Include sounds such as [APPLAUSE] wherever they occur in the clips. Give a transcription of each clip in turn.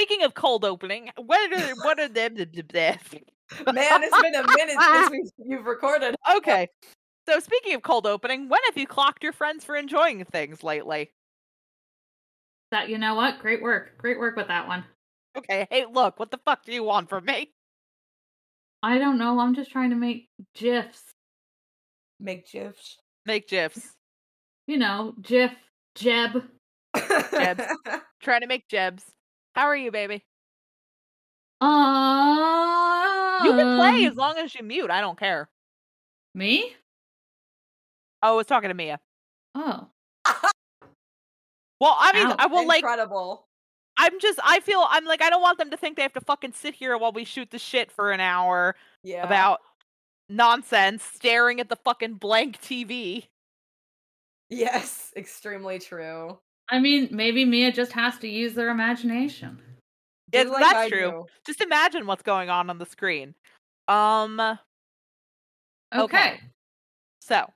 speaking of cold opening, what are what are them? [LAUGHS] Man, it's been a minute since [LAUGHS] we, you've recorded. [LAUGHS] Okay. So speaking of cold opening, when have you clocked your friends for enjoying things lately? That you know what? Great work. Great work with that one. Okay, hey, look, what the fuck do you want from me? I don't know. I'm just trying to make gifs. Make gifs. Make gifs. You know, gif, jeb. Jebs. Trying to make jebs. How are you, baby? Um, You can play as long as you mute. I don't care. Me? Oh, I was talking to Mia. Oh. Well, I mean, Ow. I will like. Incredible. I'm just. I feel. I'm like. I don't want them to think they have to fucking sit here while we shoot the shit for an hour Yeah. about nonsense, staring at the fucking blank TV. Yes, extremely true. I mean, maybe Mia just has to use their imagination. Yeah, like that's I true. do. Just imagine what's going on on the screen. Um. Okay. Okay. So.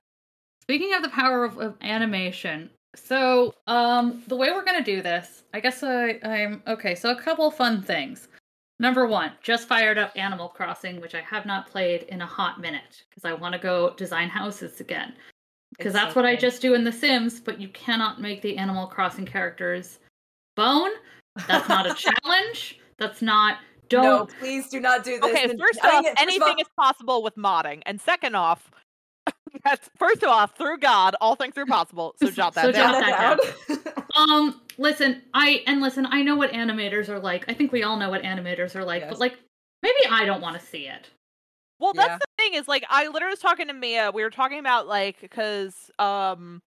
Speaking of the power of, of animation, so um, the way we're gonna do this, I guess I, I'm okay. So a couple fun things. Number one, just fired up Animal Crossing, which I have not played in a hot minute because I want to go design houses again. Because that's so what I just do in The Sims, but you cannot make the Animal Crossing characters bone. That's not a [LAUGHS] challenge. That's not. Don't. No, please do not do this. Okay, And- first off, first anything all- is possible with modding, and second off, [LAUGHS] that's first off, through God, all things are possible. So jot that So down. jot Jot that that down. [LAUGHS] Um, listen, I and listen, I know what animators are like. I think we all know what animators are like, Yes. but like maybe I don't want to see it. Well, that's Yeah. the thing is like I literally was talking to Mia. We were talking about like because um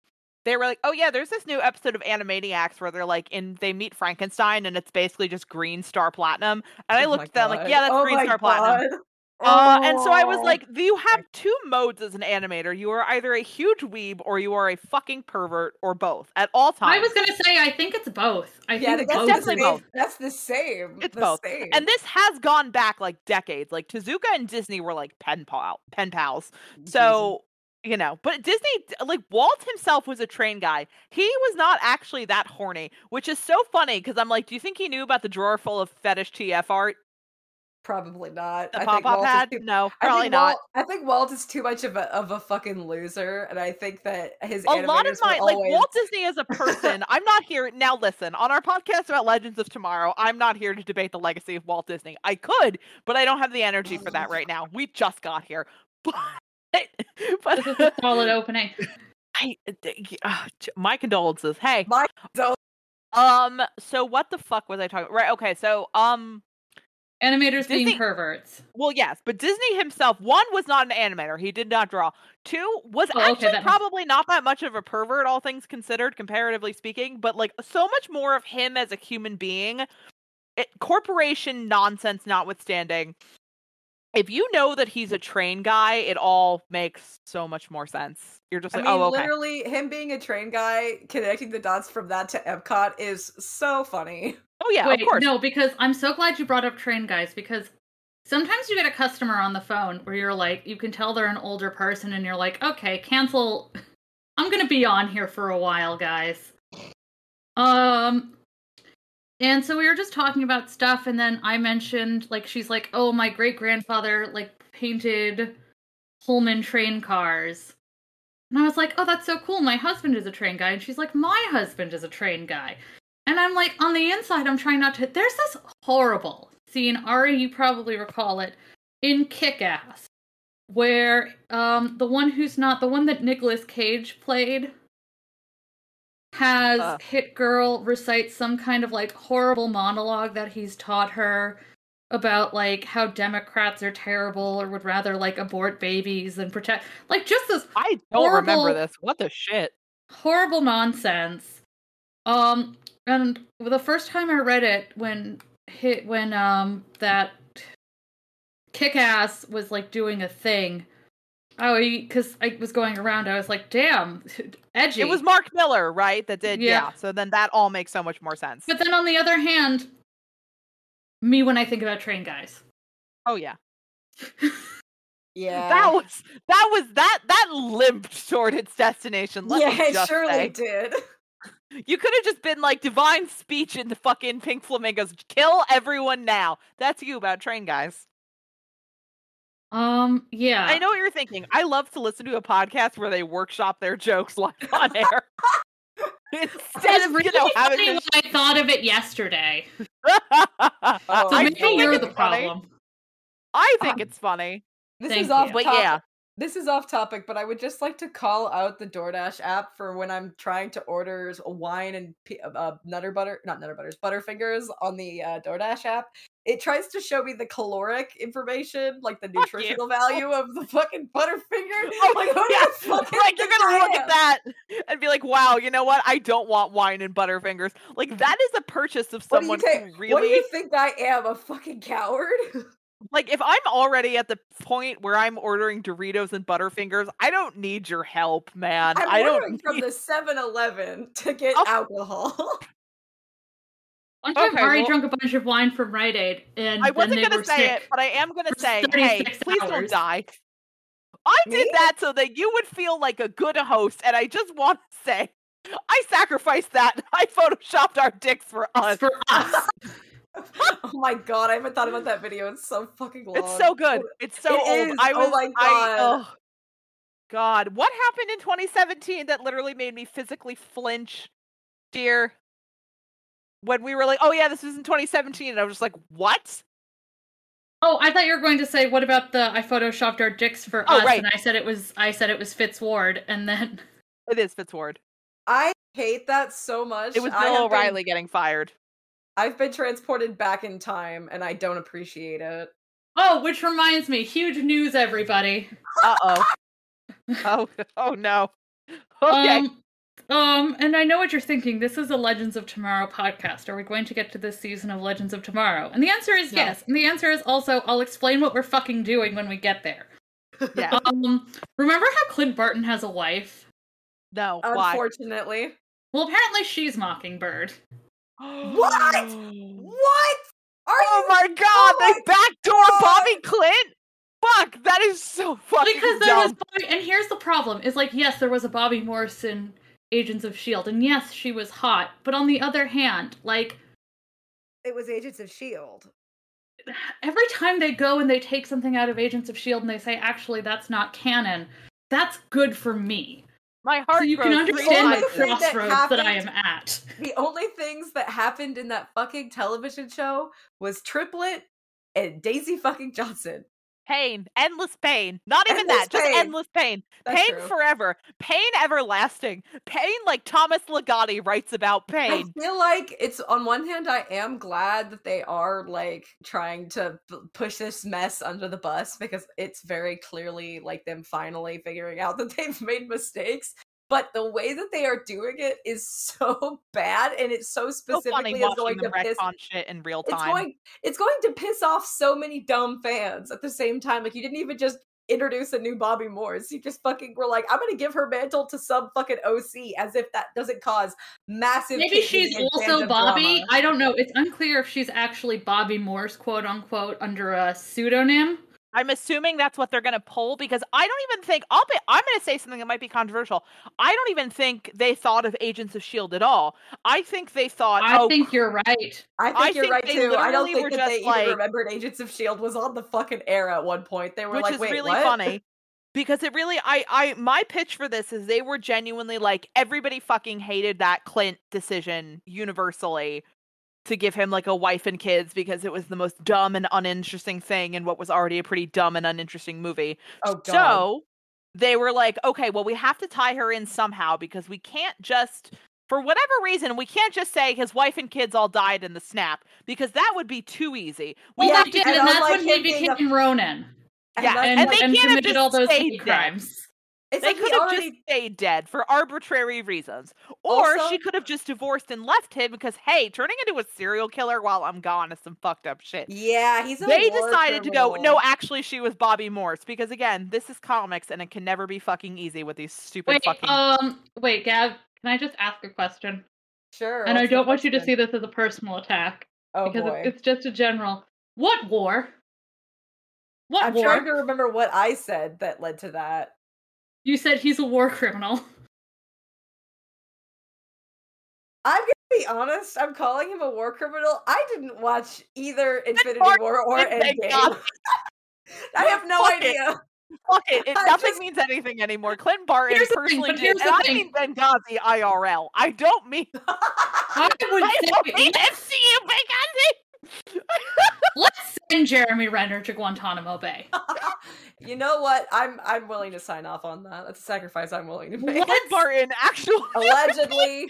they were like, oh yeah, there's this new episode of Animaniacs where they're like in they meet Frankenstein and it's basically just Green Star Platinum. And I Oh looked at them like, yeah, that's Oh Green Star Platinum. God. Uh, and so I was Oh. like, you have two modes as an animator. You are either a huge weeb or you are a fucking pervert or both at all times. I was gonna say I think it's both. I yeah, think that's both. definitely the is- same. That's the same. It's the both. Same. and this has gone back like decades. Like Tezuka and Disney were like pen pal pen pals. So, you know, but Disney, like Walt himself was a train guy. He was not actually that horny, which is so funny because I'm like, do you think he knew about the drawer full of fetish TF art probably not. the I Pop think Pop Walt is too- No, probably think not. Walt, I think Walt is too much of a of a fucking loser, and I think that his a lot of animators were my like Walt Disney as a person. I'm not here now. Listen, on our podcast about Legends of Tomorrow, I'm not here to debate the legacy of Walt Disney. I could, but I don't have the energy for that right now. We just got here, [LAUGHS] but but This is a solid opening. I, uh, my condolences. Hey, My don't- um, so what the fuck was I talking? Right, okay, so um, Animators Disney- being perverts. well, yes, but Disney himself, one was not an animator; he did not draw. Two was Oh, okay, actually makes- probably not that much of a pervert, all things considered, comparatively speaking. But like, so much more of him as a human being. It, corporation nonsense notwithstanding, if you know that he's a train guy, it all makes so much more sense. You're just I like, mean, oh, okay. literally, him being a train guy, connecting the dots from that to Epcot is so funny. Oh yeah, Wait, of course. no, because I'm so glad you brought up train guys because sometimes you get a customer on the phone where you're like, you can tell they're an older person and you're like, okay, cancel. I'm gonna be on here for a while, guys. Um, and so we were just talking about stuff, and then I mentioned like she's like, oh, my great grandfather like painted Pullman train cars. And I was like, oh, that's so cool. My husband is a train guy. And she's like, my husband is a train guy. And I'm like, on the inside, I'm trying not to. There's this horrible scene, Ari, you probably recall it, in Kick Ass, where um, the one who's not, the one that Nicolas Cage played, has Uh. Hit Girl recite some kind of like horrible monologue that he's taught her about like how Democrats are terrible or would rather like abort babies than protect. Like just this I don't remember this. What the shit? horrible nonsense. Um, and the first time I read it, when hit when um that Kick-Ass was like doing a thing, oh, because I was going around, I was like, damn, [LAUGHS] edgy. It was Mark Millar, right? That did, yeah. Yeah. So then that all makes so much more sense. But then on the other hand, me when I think about train guys. oh yeah, [LAUGHS] Yeah. that was that was that that limped toward its destination. Let yeah, me it surely say. did. [LAUGHS] You could have just been like divine speech in the fucking pink flamingos. Kill everyone now. That's you about train guys. Um, yeah. I know what you're thinking. I love to listen to a podcast where they workshop their jokes live [LAUGHS] on air. [LAUGHS] Instead of really you know having funny this I thought of it yesterday. [LAUGHS] Oh, So I maybe think you're it's the funny. problem. I think Um, it's funny. This is off you. But yeah. This is off topic, but I would just like to call out the DoorDash app for when I'm trying to order wine and uh, Nutter Butter, not Nutter Butters, Butterfingers on the uh, DoorDash app. It tries to show me the caloric information, like the nutritional value of the fucking Butterfinger. Oh, [LAUGHS] [LAUGHS] like, who yeah. the fuck like you're gonna look at that and be like, "Wow, you know what? I don't want wine and Butterfingers." Like that is a purchase of What do you someone who really What do you think I am? A fucking coward? [LAUGHS] like. If I'm already at the point where I'm ordering Doritos and Butterfingers, I don't need your help, man. I'm I don't. from need- the 7-Eleven to get Oh. alcohol. [LAUGHS] One time, Okay, Ari well- drank a bunch of wine from Rite Aid, and I then wasn't gonna say sick. it, but I am gonna say, hey, 36 please don't die. I Me? did that so that you would feel like a good host, and I just want to say, I sacrificed that. [LAUGHS] I photoshopped our dicks for us. for us. [LAUGHS] oh my god, I haven't thought about that video. It's so fucking long. It's so good. It's so It old. is. I Oh was. my I, God. oh, God, what happened in 2017 that literally made me physically flinch, dear? When we were like, "Oh yeah, this was in 2017," and I was just like, "What?" Oh, I thought you were going to say, "What about the I photoshopped our dicks for Oh, us?" right. And I said it was I said it was Fitzward, and then It is Fitzward. I hate that so much. It was Bill have been- O'Reilly getting fired. I've been transported back in time, and I don't appreciate it. oh, which reminds me, huge news, everybody. Uh [LAUGHS] oh. oh [LAUGHS] oh no. Okay. Um, um, and I know what you're thinking. This is a Legends of Tomorrow podcast. Are we going to get to this season of Legends of Tomorrow? And the answer is No. yes. And the answer is also I'll explain what we're fucking doing when we get there. yeah. [LAUGHS] Um, remember how Clint Barton has a wife? No. Why? Unfortunately. Well, apparently she's Mockingbird. What? Oh. What? Are Oh you? my god, Oh they my backdoor God. Bobby Clint? Fuck, that is so fucking because there was. Bobby, and here's the problem is like yes there was a bobby morrison agents of shield and yes she was hot but on the other hand like It was Agents of Shield. every time they go and they take something out of agents of shield and they say actually that's not canon that's good for me My heart so you can understand the only thing that crossroads that, i am at The only things that happened in that fucking television show was Triplett and Daisy fucking Johnson. Pain, endless pain. Not even Endless that, just endless pain. That's pain true. forever. Pain everlasting. Pain like Thomas Ligotti writes about pain. I feel like it's on one hand, I am glad that they are like trying to p- push this mess under the bus because it's very clearly like them finally figuring out that they've made mistakes. But the way that they are doing it is so [LAUGHS] bad, and it's so so funny specifically is going to piss. retcon shit in real time. It's going, it's going to piss off so many dumb fans at the same time. Like you didn't even just introduce a new Bobby Morse. You just fucking were like, I'm gonna give her mantle to some fucking OC, as if that doesn't cause massive. maybe she's also bobby drama. i don't know it's unclear if she's actually bobby morse quote unquote under a pseudonym I'm assuming that's what they're going to pull because I don't even think I'll be I'm going to say something that might be controversial. I don't even think they thought of Agents of Shield at all. I think they thought i oh think you're right I think I you're think right too. I don't think that they like- even remembered Agents of Shield was on the fucking air at one point. They were which like, is "Wait, really what?" funny [LAUGHS] because it really I I my pitch for this is they were genuinely like everybody fucking hated that Clint decision universally to give him like a wife and kids because it was the most dumb and uninteresting thing in what was already a pretty dumb and uninteresting movie. Oh god. So they were like, okay, well, we have to tie her in somehow because we can't just, for whatever reason, we can't just say his wife and kids all died in the snap because that would be too easy. We well have to did do and that's like when he him being a- became ronin yeah, that's and and, like- they and can't have committed just all those hate crimes it's they like could have already just stayed dead for arbitrary reasons. Or Also- she could have just divorced and left him because, hey, turning into a serial killer while I'm gone is some fucked up shit. Yeah, he's a They war decided to go, no, actually, she was Bobby Morse because, again, this is comics and it can never be fucking easy with these stupid wait fucking. um wait gab can i just ask a question Sure. and i don't want you to see this as a personal attack Oh because boy. it- it's just a general what war what I'm war trying to remember what I said that led to that. You said he's a war criminal [LAUGHS] I'm gonna be honest. I'm calling him a war criminal. I didn't watch either Infinity Martin, War or Endgame. [LAUGHS] I have no Fuck it. idea. Fuck it. [LAUGHS] it nothing just- means anything anymore. Clint Barton Here's the thing, personally did, and I mean Benghazi IRL. I don't mean I would I don't mean say Benghazi. [LAUGHS] let's send Jeremy Renner to Guantanamo Bay. [LAUGHS] you know what? I'm I'm willing to sign off on that. That's a sacrifice I'm willing to make. Clint Barton actually [LAUGHS] Allegedly.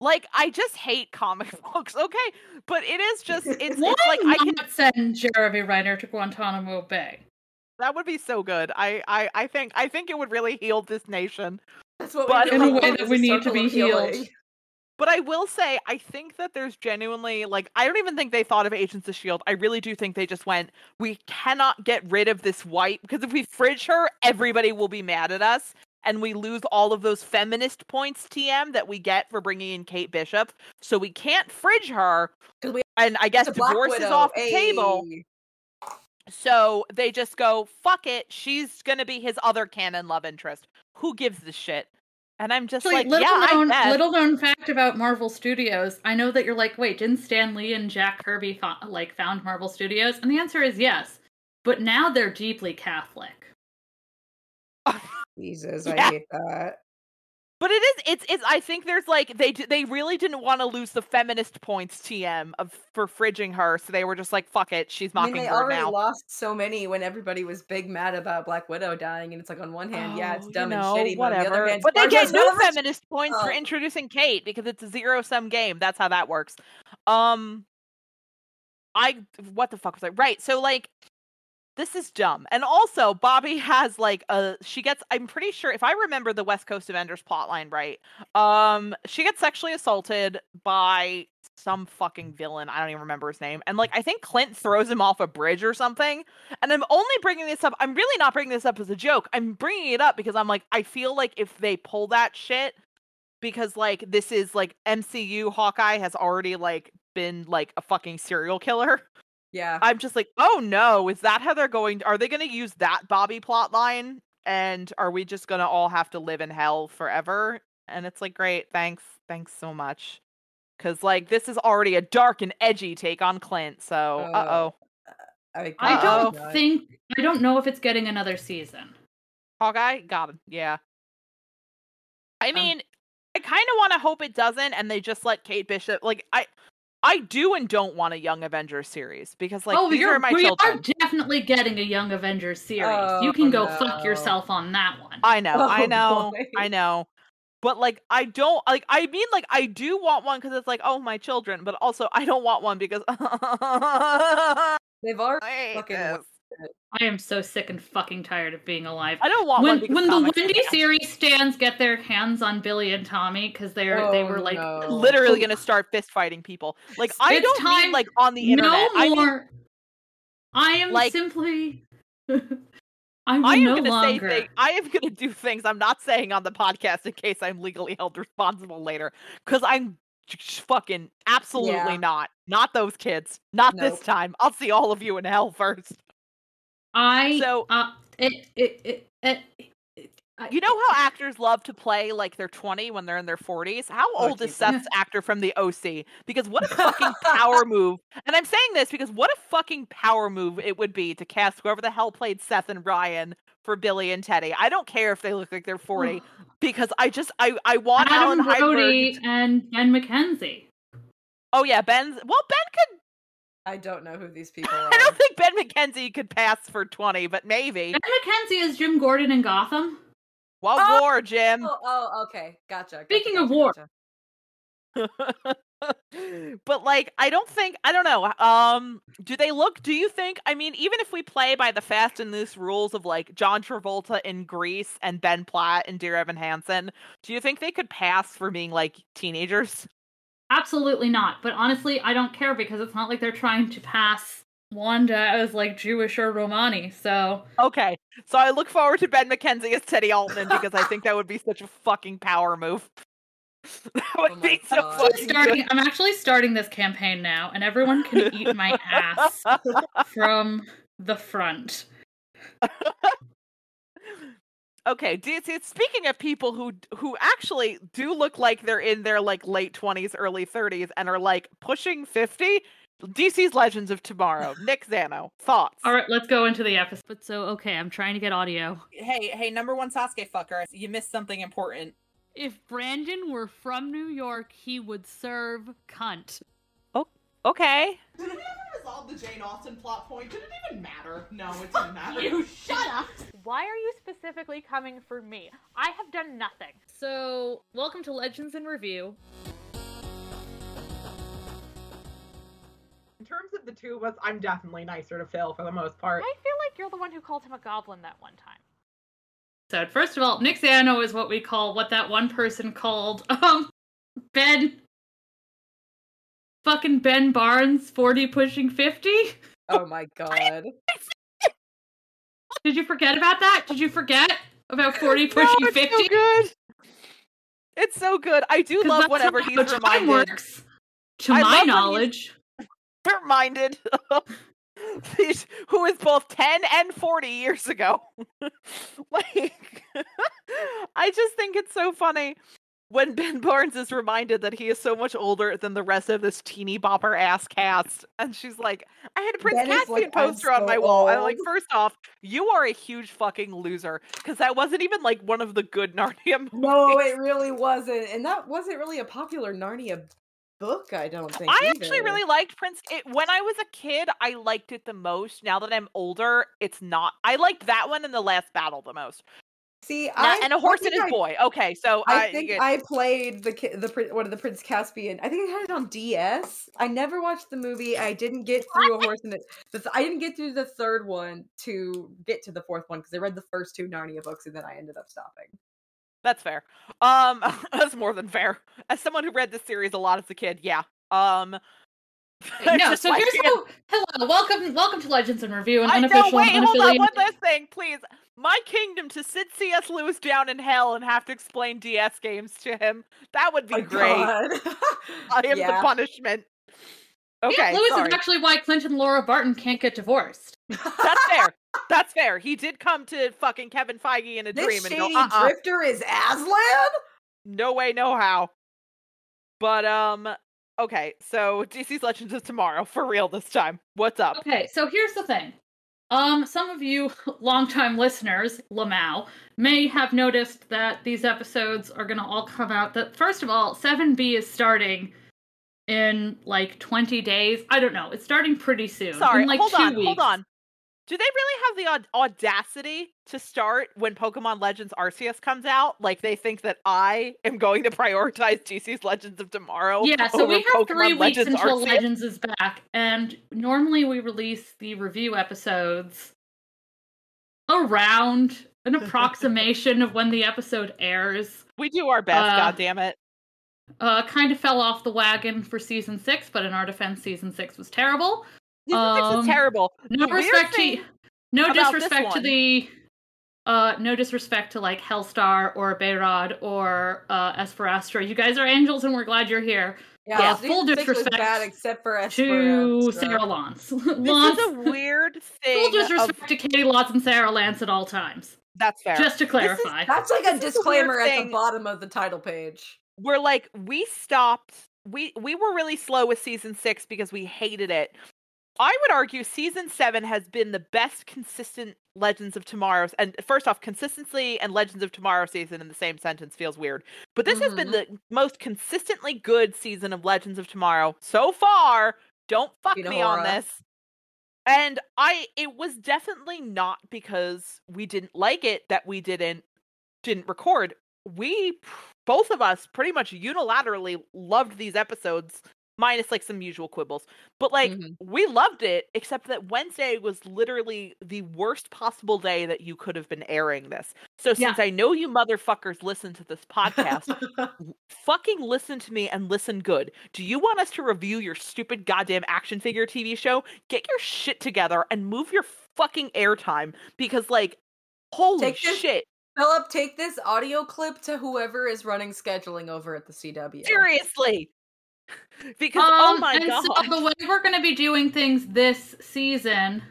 like I just hate comic books. Okay, but it is just it's, it's like I can send Jeremy Renner to Guantanamo Bay? that would be so good. I I I think I think it would really heal this nation. That's what But we in a way that we need to be healed. But I will say, I think that there's genuinely like I don't even think they thought of Agents of Shield. I really do think they just went, we cannot get rid of this white because if we fridge her, everybody will be mad at us, and we lose all of those feminist points TM that we get for bringing in Kate Bishop. So we can't fridge her. we and I guess It's a Black divorce is off the table. So they just go, fuck it, she's gonna be his other canon love interest. Who gives a shit? And I'm just Actually, like, little yeah, known I guess. little known fact about Marvel Studios. I know that you're like, wait, didn't Stan Lee and Jack Kirby fo- like found Marvel Studios? And the answer is yes. But now they're deeply Catholic. Jesus, Yeah. I hate that. But it is it's it's I think there's like they they really didn't want to lose the feminist points TM of for fridging her, so they were just like fuck it, she's mocking I mean, they already now. lost so many when everybody was big mad about Black Widow dying, and it's like on one hand, yeah, it's Oh, you dumb know, and shitty, but on the other hand, But they get new feminist points for Oh. introducing Kate because it's a zero sum game. That's how that works. Um I what the fuck was I? Right. So like this is dumb. And also Bobby has like a she gets I'm pretty sure if I remember the West Coast Avengers plotline right, um she gets sexually assaulted by some fucking villain. I don't even remember his name. And like I think Clint throws him off a bridge or something. And I'm only bringing this up. I'm really not bringing this up as a joke. I'm bringing it up because I'm like I feel like if they pull that shit because like this is like MCU Hawkeye has already like been like a fucking serial killer. Yeah, I'm just like, "Oh no, is that how they're going are they going to use that Bobby plot line and are we just going to all have to live in hell forever?" And it's like, "Great, thanks. Thanks so much." Cuz like this is already a dark and edgy take on Clint. So, Uh, uh-oh. I, I Uh-oh. don't think I don't know if it's getting another season. Hawkeye got him. Yeah. I Um, mean, I kind of want to hope it doesn't, and they just let Kate Bishop. Like I, I do and don't want a Young Avengers series because like oh, these you're, my we children. are definitely getting a Young Avengers series. you Oh, can go no. fuck yourself on that one. I know, oh, I Oh, know, boy. I know. But like, I don't like. I mean, like, I do want one because it's like, oh, my children. But also, I don't want one because [LAUGHS] they've already fucking this. I am so sick and fucking tired of being alive. I don't want when one when the Wendy bad. series stands get their hands on Billy and Tommy because they're they Oh, were like no. literally gonna start fist fighting people. Like I don't mean time- like on the internet. no I mean, more. I am like- simply. [LAUGHS] I will I am no gonna longer. say thing, I am gonna do things I'm not saying on the podcast in case I'm legally held responsible later. Because I'm fucking absolutely Yeah. not. Not those kids. Not this time. I'll see all of you in hell first. I So- uh, it it it. You know how actors love to play like they're 20 when they're in their 40s? How Oh, old is Seth's actor from the OC? Because what a fucking [LAUGHS] power move. And I'm saying this because what a fucking power move it would be to cast whoever the hell played Seth and Ryan for Billy and Teddy. I don't care if they look like they're 40 because I just I I want Adam Alan Brody Heinberg. and Ben McKenzie. Oh yeah, Ben's well Ben could I don't know who these [LAUGHS] people are. I don't think Ben McKenzie could pass for 20, but maybe. Ben McKenzie is Jim Gordon in Gotham. What Oh, war, Jim? Oh, oh, okay, gotcha. gotcha, Speaking of gotcha, war- gotcha. [LAUGHS] but like I don't think I don't know. Um do they look do you think I mean even if we play by the fast and loose rules of like John Travolta in Grease and Ben Platt and Dear Evan Hansen, do you think they could pass for being like teenagers? Absolutely not. But honestly, I don't care because it's not like they're trying to pass Wanda as like Jewish or Romani. So Okay. So I look forward to Ben McKenzie as Teddy Altman because I think that would be such a fucking power move. [LAUGHS] that would Oh be so fucking starting. I'm actually starting this campaign now, and everyone can eat my ass [LAUGHS] from the front. [LAUGHS] Okay, DC. Speaking of people who who actually do look like they're in their like late twenties, early thirties, and are like pushing fifty, DC's Legends of Tomorrow. [LAUGHS] Nick Zano, thoughts? All right, let's go into the episode. But so, okay, I'm trying to get audio. Hey, hey, number one Sasuke fucker, you missed something important. If Brandon were from New York, he would serve cunt. Oh, okay. [LAUGHS] Did resolve the Jane Austen plot point? Did it even matter? No, it didn't matter. You [LAUGHS] shut up. Why are you specifically coming for me? I have done nothing. So, welcome to Legends in Review. In terms of the two of us, I'm definitely nicer to Phil for the most part. I feel like you're the one who called him a goblin that one time. So, first of all, Nick Zano is what we call what that one person called um Ben fucking Ben Barnes 40 pushing 50. Oh my god. Did you forget about that? Did you forget about [LAUGHS] 40 No, pushing it's 50? so good. It's so good. I do love whenever he's time reminded. works. To I my knowledge. reminded who is both 10 and 40 years ago. [LAUGHS] like, [LAUGHS] I just think it's so funny when Ben Barnes is reminded that he is so much older than the rest of this teeny bopper ass cast. And she's like, I had a Prince Caspian like, "I'm poster on my wall. I'm like, old." first off, you are a huge fucking loser because that wasn't even like one of the good [LAUGHS] Narnia movies. No, it really wasn't. And that wasn't really a popular Narnia book, I don't think. I actually really liked Prince. It, when I was a kid, I liked it the most. Now that I'm older, it's not. I liked that one and the last battle the most. See Now- I, and a horse and his I, boy. Okay, so I I, think get- I played the the one of the Prince Caspian. I think I had it on DS. I never watched the movie. I didn't get through a horse and it. The I didn't get through the third one to get to the fourth one because I read the first two Narnia books and then I ended up stopping. that's fair. Um, [LAUGHS] that's more than fair. As someone who read this series a lot as a kid, yeah. Um, [LAUGHS] no, so here's it. how, hello, welcome welcome to Legends and Review, an I know. unofficial Wait, hold on. One last thing, please. My kingdom to sit C.S. Lewis down in hell and have to explain DS games to him. That would be My great. I am Yeah. the punishment. Yeah, Okay, Lewis sorry. is actually why Clinton and Laura Barton can't get divorced. [LAUGHS] [LAUGHS] That's fair. That's fair. He did come to fucking Kevin Feige in a This dream and shady go, uh-uh, drifter is Aslan. no way, no how. But um, okay. So DC's Legends of Tomorrow for real this time. What's up? Okay, so here's the thing. Um, some of you [LAUGHS] longtime listeners, Lamau, may have noticed that these episodes are gonna all come out. That first of all, 7B is starting in like 20 days. I don't know. It's starting pretty soon. Sorry, in like hold two on, weeks. hold on. Do they really have the aud- audacity to start when Pokemon Legends Arceus comes out? Like they think that I am going to prioritize DC's Legends of Tomorrow? Yeah, so we have three weeks Legends until Arceus? Legends is back, and normally we release the review episodes around an [LAUGHS] approximation of when the episode airs. We do our best. Uh, God damn it! Uh, kind of fell off the wagon for season six, but in our defense, season six was terrible. Season six um, is terrible. No The weird respect to no disrespect to the uh no disrespect to like Hellstar or Bayrod or uh Esperastra. You guys are angels and we're glad you're here. Yeah, Yeah, full six was disrespect bad except for To Esperanza. Sara Lance. [LAUGHS] This Lance is a weird thing. full of- disrespect to Caity Lotz and Sara Lance at all times. That's fair. Just to is- clarify. That's like a This a weird disclaimer at the bottom of the title page. we're like we stopped we we were really slow with season six because we hated it i would argue season seven has been the best consistent legends of tomorrow's and first off consistency and legends of tomorrow season in the same sentence feels weird. But this has been mm-hmm. the most consistently good season of legends of tomorrow so far. Don't fuck me on this. And i it was definitely not because we didn't like it that we didn't didn't record. We both of us pretty much unilaterally loved these episodes minus like some usual quibbles but like Mhm. we loved it except that wednesday was literally the worst possible day that you could have been airing this so Yeah. since i know you motherfuckers listen to this podcast [LAUGHS] fucking listen to me and listen good. Do you want us to review your stupid goddamn action figure TV show? Get your shit together and move your fucking airtime because, like, holy Take this- shit. Philip, take this audio clip to whoever is running scheduling over at the CW. Seriously. [LAUGHS] because, oh Um, my and god. so the way we're going to be doing things this season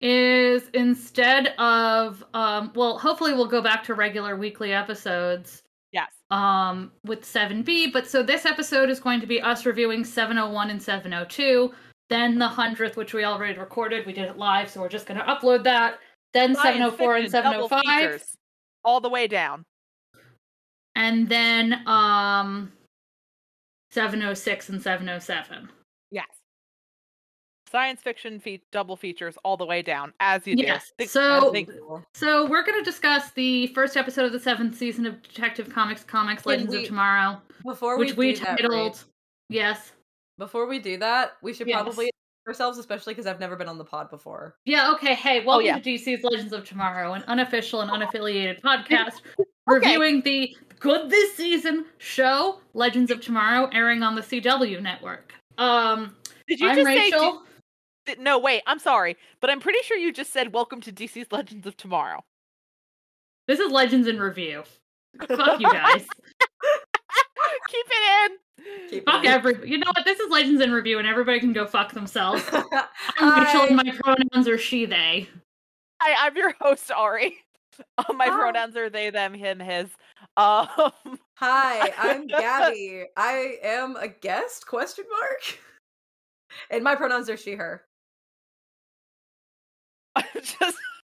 is instead of um well hopefully we'll go back to regular weekly episodes Yes. um with 7b but so this episode is going to be us reviewing 701 and 702 then the 100th which we already recorded we did it live so we're just going to upload that then Science 704 and 705 all the way down. and then um 706 and 707 Yes. Science fiction fe- double features all the way down, as you Yes, do. So- so we're going to discuss the first episode of the seventh season of detective comics comics legends we- of tomorrow Before which we, we do that, titled yes before we do that, we should Yes. probably ourselves, especially because I've never been on the pod before. Yeah, okay. Hey, oh, welcome yeah. to DC's Legends of Tomorrow, an unofficial and unaffiliated [LAUGHS] podcast reviewing the good this season show Legends of Tomorrow airing on the CW network. Um Did you I'm just Rachel. say? d- No, wait. I'm sorry, but I'm pretty sure you just said "Welcome to DC's Legends of Tomorrow." This is Legends in Review. Fuck you guys. [LAUGHS] Keep it in. Keep fuck it in. every you know what? This is Legends in Review and everybody can go fuck themselves. [LAUGHS] I'm Hi. Rachel and my pronouns are she they. Hi, I'm your host Ari. [LAUGHS] My Hi. pronouns are they, them, him, his. [LAUGHS] Um, Hi, [LAUGHS] I'm Gabby. I am a guest? Question mark. [LAUGHS] And my pronouns are she, her. I'm just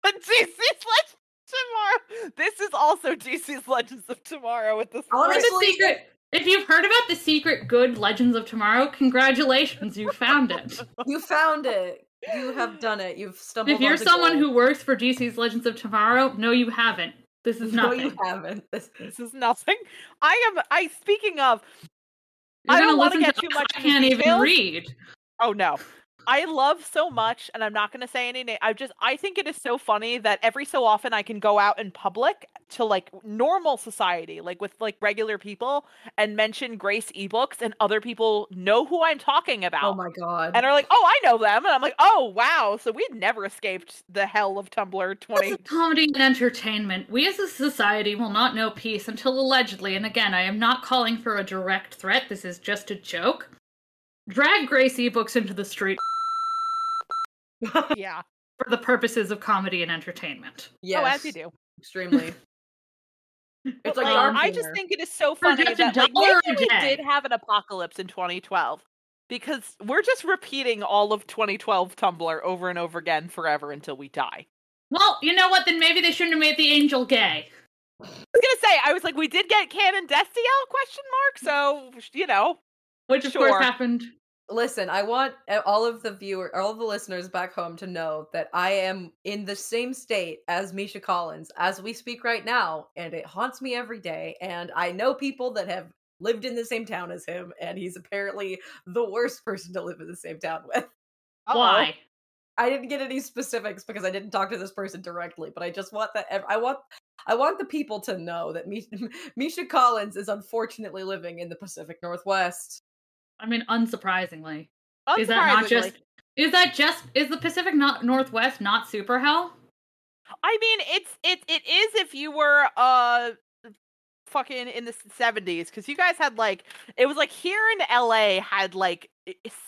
DC's Legends of Tomorrow. This is also DC's Legends of Tomorrow with this. Honestly- the secret? If you've heard about the secret good Legends of Tomorrow, congratulations, you found it. You found it. You have done it. You've stumbled. if you're onto someone gold. who works for DC's Legends of Tomorrow, no, you haven't. This is no, you haven't. This This [LAUGHS] is nothing. I am. I speaking of. You're I gonna don't wanna listen get to too much I can't even details. read. Oh no. I love so much, and I'm not going to say any name. I just, I think it is so funny that every so often I can go out in public to like normal society, like with like regular people, and mention Grace ebooks, and other people know who I'm talking oh about, oh my god. and are like, "Oh, I know them," and I'm like, "Oh, wow!" So we've never escaped the hell of Tumblr 20. comedy and entertainment. We as a society will not know peace until allegedly, and again, I am not calling for a direct threat, this is just a joke. Drag Grace ebooks into the street [LAUGHS] yeah. for the purposes of comedy and entertainment. yes, Oh, as you do. Extremely. [LAUGHS] It's like like, I just think it is so funny that like maybe we did have an apocalypse in 2012 because we're just repeating all of 2012 Tumblr over and over again forever until we die. Well, you know what? Then maybe they shouldn't have made the angel gay. I was gonna say I was like we did get canon Destiel question mark so you know Which of Sure. course happened. Listen, I want uh, all of the viewer, all of the listeners back home to know that I am in the same state as Misha Collins as we speak right now, and it haunts me every day. And I know people that have lived in the same town as him, and he's apparently the worst person to live in the same town with. Why? I didn't get any specifics because I didn't talk to this person directly, but I just want that I want I want the people to know that Misha, [LAUGHS] Misha Collins is unfortunately living in the Pacific Northwest. I mean, unsurprisingly. Is that not just is that just is the Pacific not Northwest not super hell? I mean it's it it is if you were uh fucking in the 70s because you guys had like it was like here in LA had like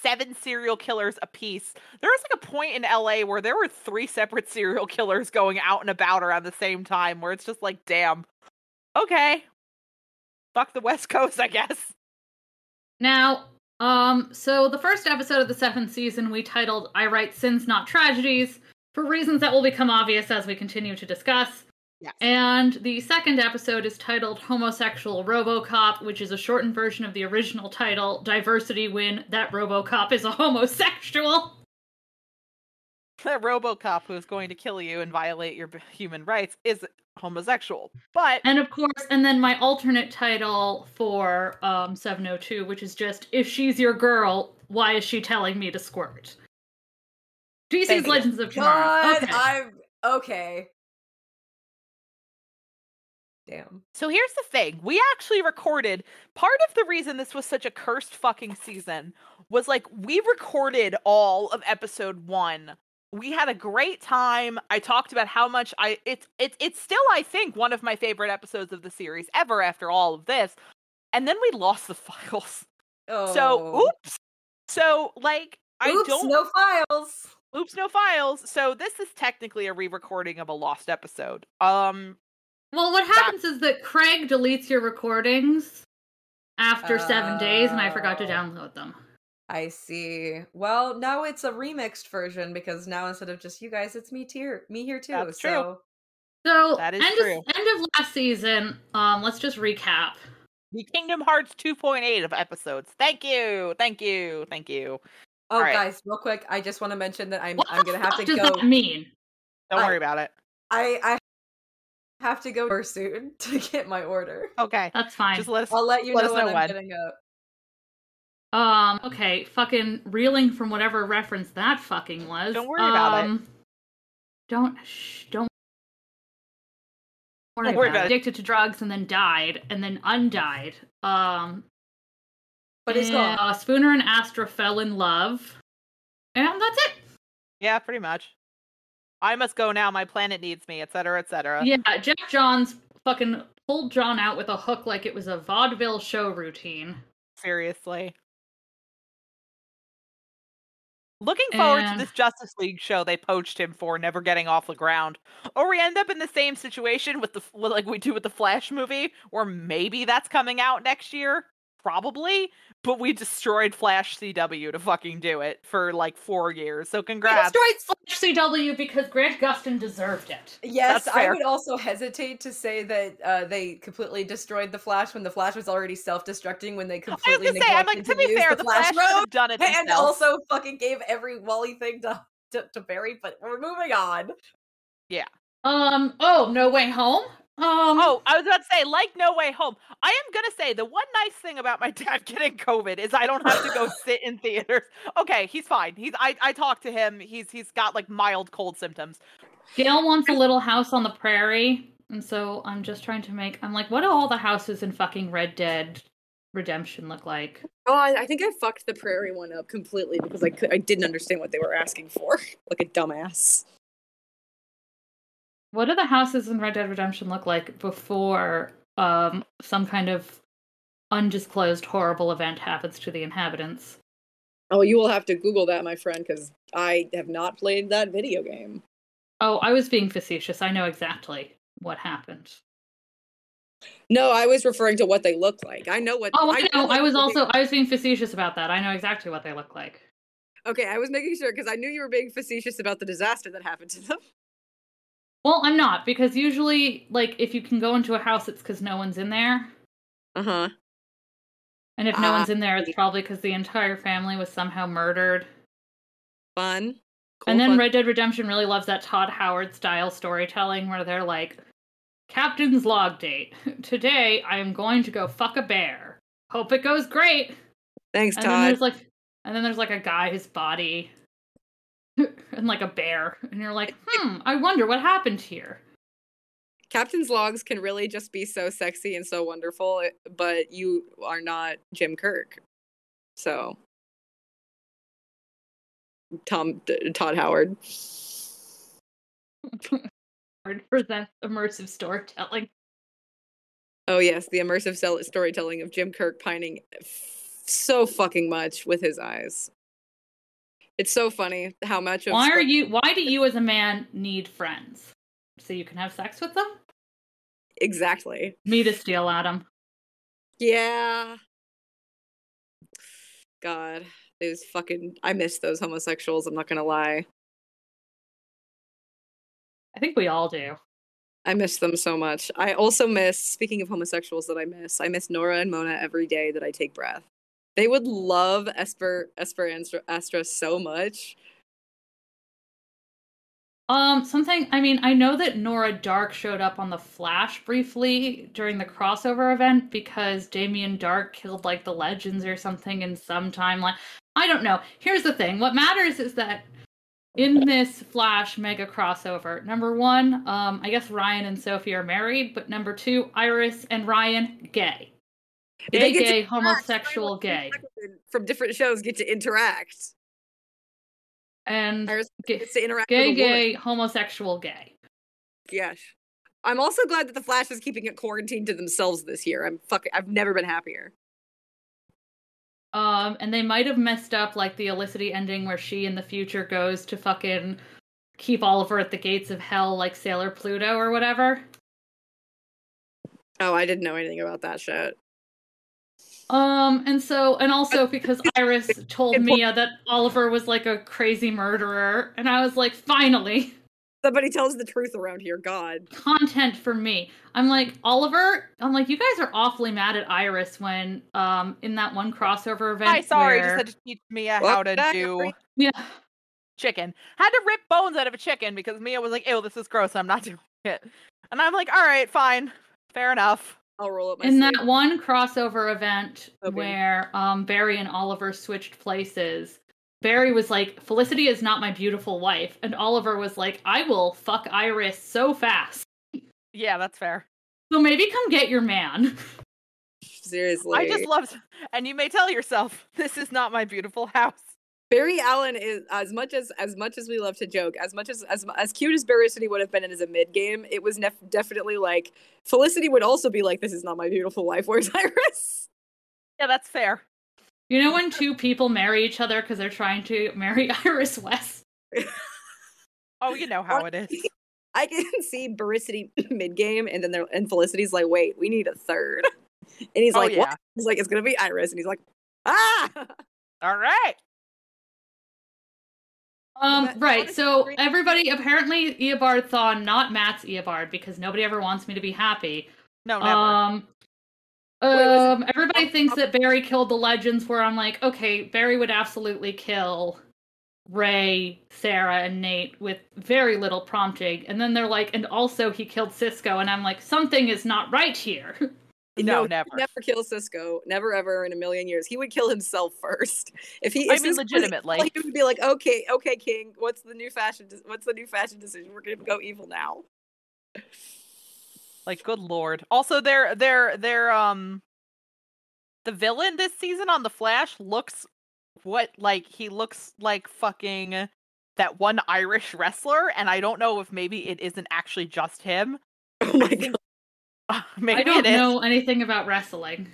seven serial killers apiece. There was like a point in LA where there were three separate [LAUGHS] serial killers going out and about around the same time where it's just like damn. Okay. Fuck the West Coast, I guess. Now, um, so the first episode of the seventh season we titled I Write Sins Not Tragedies for reasons that will become obvious as we continue to discuss. Yes. And the second episode is titled Homosexual Robocop, which is a shortened version of the original title, Diversity When That Robocop is a Homosexual. [LAUGHS] That RoboCop who is going to kill you and violate your human rights is homosexual. But And of course, and then my alternate title for um, 702, which is just If She's Your Girl, Why Is She Telling Me to Squirt? DC's Thank you. Legends of Tomorrow. God, Okay. I'm okay. Damn. So here's the thing. We actually recorded part of the reason this was such a cursed fucking season was like we recorded all of episode 1. We had a great time. I talked about how much I it's it's it's still I think one of my favorite episodes of the series ever after all of this. And then we lost the [LAUGHS] files. Oh. So oops. So like I Oops, don't no files. Oops, no files. So this is technically a re-recording of a lost episode. Um, Well, what happens is that Craig deletes your recordings after seven days, and I forgot to Oh. download them. I see. Well, now it's a remixed version because now instead of just you guys, it's me here, me here too. That's true. so So That is end true. Of, end of last season. Um, let's just recap. the Kingdom Hearts 2.8 of episodes. Thank you, thank you, thank you. Oh, All right. guys, real quick, I just want to mention that I'm What I'm gonna have to does go. that mean? Don't I- worry about it. I I have to go [LAUGHS] soon to get my order. Okay, That's fine. just let us. I'll let you Let know us when know I'm when. getting up. Um, okay, fucking reeling from whatever reference that fucking was. Don't worry about it. um, Don't shh, don't worry, Don't worry about, about it. Addicted to drugs and then died and then undied. Um, But it's gone. uh, Spooner and Astra fell in love, and that's it. Yeah, pretty much. I must go now. My planet needs me, etc., etc. Yeah, Geoff Johns fucking pulled John out with a hook like it was a vaudeville show routine. Seriously. Looking forward And- to this Justice League show they poached him for, never getting off the ground. Or we end up in the same situation with the like we do with the Flash movie, or maybe that's coming out next year. Probably, but we destroyed Flash CW to fucking do it for like four years. So We congrats. destroyed Flash CW because Grant Gustin deserved it. Yes, I would also hesitate to say that uh, they completely destroyed the Flash when the Flash was already self-destructing when they completely. I was completely gonna say, I'm like, neglected to be use fair, the the Flash Flash Road have done it and themselves. also fucking gave every Wally thing to, to to Barry. But we're moving on. Yeah. Um. Oh, No Way Home. Um. Oh, I was about to say, like No Way Home. I am gonna say the one nice thing about my [LAUGHS] dad getting COVID is I don't have to go [LAUGHS] sit in theaters. Okay, he's fine. He's I I talked to him. He's he's got like mild cold symptoms. Gail wants a little house on the prairie, and so I'm just trying to make. I'm like, what do all the houses in fucking Red Dead Redemption look like? Oh, I, I think I fucked the prairie one up completely because I could, I didn't understand what they were asking for, [LAUGHS] like a dumbass. What do the houses in Red Dead Redemption look like before um some kind of undisclosed horrible event happens to the inhabitants? Oh, you will have to Google that, my friend, because I have not played that video game. Oh, I was being facetious. I know exactly what happened. No, I was referring to what they look like. I know what. Oh, I know. what I was also I was being facetious about that. I know exactly what they look like. okay. I was making sure because I knew you were being facetious about the disaster that happened to them. Well, I'm not because usually, like, if you can go into a house, it's because no one's in there, Uh huh. and if no Ah. one's in there, it's probably because the entire family was somehow murdered. Fun. Cool, and then fun. Red Dead Redemption really loves that Todd Howard style storytelling where they're like, Captain's log date. [LAUGHS] Today I am going to go fuck a bear. Hope it goes great. Thanks, And then there's like and then there's like a guy, his body [LAUGHS] and like a bear. And you're like, hmm, I wonder what happened here. Captain's logs can really just be so sexy and so wonderful, eh, but you are not Jim Kirk. So, Tom D- Todd Howard. [LAUGHS] Howard presents immersive storytelling. Oh yes, the immersive storytelling of Jim Kirk pining f- so fucking much with his eyes. It's so funny how much of Why are you why do you as a man need friends? So you can have sex with them? exactly? Me to steal Adam. Yeah. God, those fucking I miss those homosexuals. I'm not gonna lie. I think we all do. I miss them so much. I also miss, speaking of homosexuals that I miss, I miss Nora and Mona every day that I take breath. They would love Esper Esper Astra, Astra so much. Um, something. I mean, I know that Nora Darhk showed up on the Flash briefly during the crossover event because Damien Darhk killed like the Legends or something in some timeline. I don't know. Here's the thing. What matters is that in this Flash mega crossover, number one, um, I guess Ryan and Sophie are married, but number two, Iris and Ryan gay. Gay, gay, homosexual, gay, From different shows get to interact. and gay, gets to interact gay, gay, homosexual, gay. Yes. I'm also glad that the Flash is keeping it quarantined to themselves this year. I'm fucking I've never been happier. Um, and they might have messed up like the Elicity ending where she in the future goes to fucking keep Oliver at the gates of hell like Sailor Pluto or whatever. Oh, I didn't know anything about that shit. Um, and so, and also because Iris [LAUGHS] told Mia that Oliver was like a crazy murderer, and I was like, finally, Somebody tells the truth around here. God. content for me. I'm like, Oliver, I'm like, you guys are awfully mad at Iris when, um, in that one crossover event. Hi, sorry, where- just had to teach Mia Well, how to do yeah. chicken. Had to rip bones out of a chicken because Mia was like, "Ew, this is gross. I'm not [LAUGHS] doing it." And I'm like, "All right, fine, fair enough." I'll roll up my in sleeve. that one crossover event Okay. where um, Barry and Oliver switched places, Barry was like, Felicity is not my beautiful wife. And Oliver was like, I will fuck Iris so fast. Yeah, that's fair. So maybe come get your man. Seriously. I just loved, and you may tell yourself, "This is not my beautiful house." Barry Allen is as much as as much as we love to joke, as much as as as cute as Barry City would have been in as a mid game, it was nef- definitely like Felicity would also be like, "This is not my beautiful wife." Where's [LAUGHS] Iris? Yeah, that's fair. You know when two people marry each other because they're trying to marry [LAUGHS] Iris West? [LAUGHS] Oh, you know how it is. I can see Baricity mid game, and then they're and Felicity's like, "Wait, we need a third. and he's Oh, like, yeah. "What?" He's like, "It's gonna be Iris," and he's like, "Ah." All right. Um, right. So Barry- everybody, apparently, Eobard thought not Matt's Eobard because nobody ever wants me to be happy. No, never. Um, Wait, was um, everybody thinks that Barry killed the legends. Where I'm like, okay, Barry would absolutely kill Ray, Sara, and Nate with very little prompting. And then they're like, and also he killed Cisco. And I'm like, something is not right here. [LAUGHS] No, he never. Never kill Cisco. Never ever in a million years. He would kill himself [LAUGHS] first. If he, I mean, legitimately. evil, he would be like, "Okay, okay, King. What's the new fashion? de- What's the new fashion decision? We're gonna go evil now." Like, good lord. Also, they're they're they're um the villain this season on the Flash looks what like he looks like fucking that one Irish wrestler, and I don't know if maybe it isn't actually just him. [LAUGHS] Oh my god. [LAUGHS] maybe I don't it is. know anything about wrestling.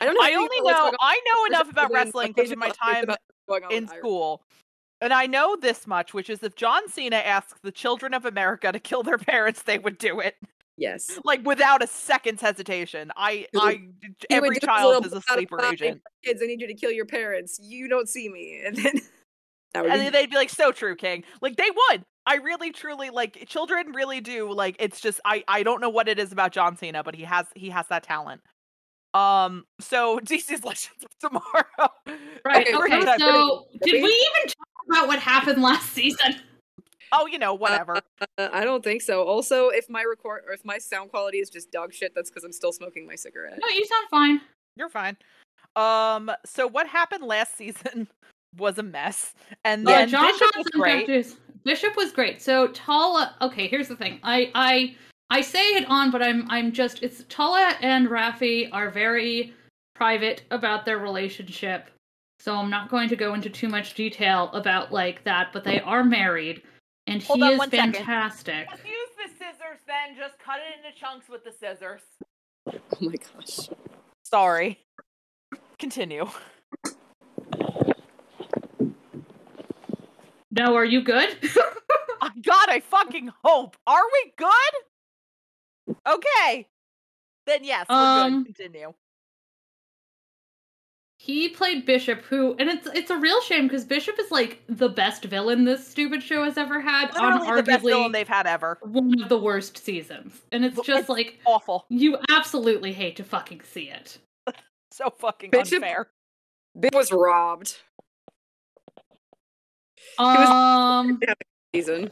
I don't know. I only know on I know enough about wrestling because of my time about what's going on in with Iris. school. And I know this much, which is if John Cena asks the children of America to kill their parents, they would do it. Yes. [LAUGHS] Like without a second's hesitation. I I He every child little is a sleeper agent. Kids, I need you to kill your parents. You don't see me, [LAUGHS] and then that would and be then they'd be like so true king like they would i really truly like children really do like it's just i i don't know what it is about john cena but he has he has that talent um so [LAUGHS] dc's legends of tomorrow Right. Okay, Okay. So, we're- did we even talk about what happened last season? oh you know whatever Uh, I don't think so. Also, if my record or if my sound quality is just dog shit, that's because I'm still smoking my cigarette. No, you sound fine. you're fine um so what happened last [LAUGHS] season was a mess and Uh, then John bishop was great factors- Bishop was great. So Tala. Okay, here's the thing. I I I say it on, but I'm I'm just it's Tala and Raffi are very private about their relationship. So I'm not going to go into too much detail about like that, but they are married, and Hold he on is one second. fantastic. Let's use the scissors then just cut it into chunks with the scissors Oh my gosh. sorry continue No, are you good? Oh, [LAUGHS] God, I fucking hope. Are we good? Okay. Then yes, we're Um, good. Continue. he played Bishop, who, and it's it's a real shame because Bishop is like the best villain this stupid show has ever had. Literally on the best arguably villain they've had ever. one of the worst seasons, and it's just it's like Awful. you absolutely hate to fucking see it. [LAUGHS] So fucking Bishop- unfair. Big was robbed was- Um, [LAUGHS] season.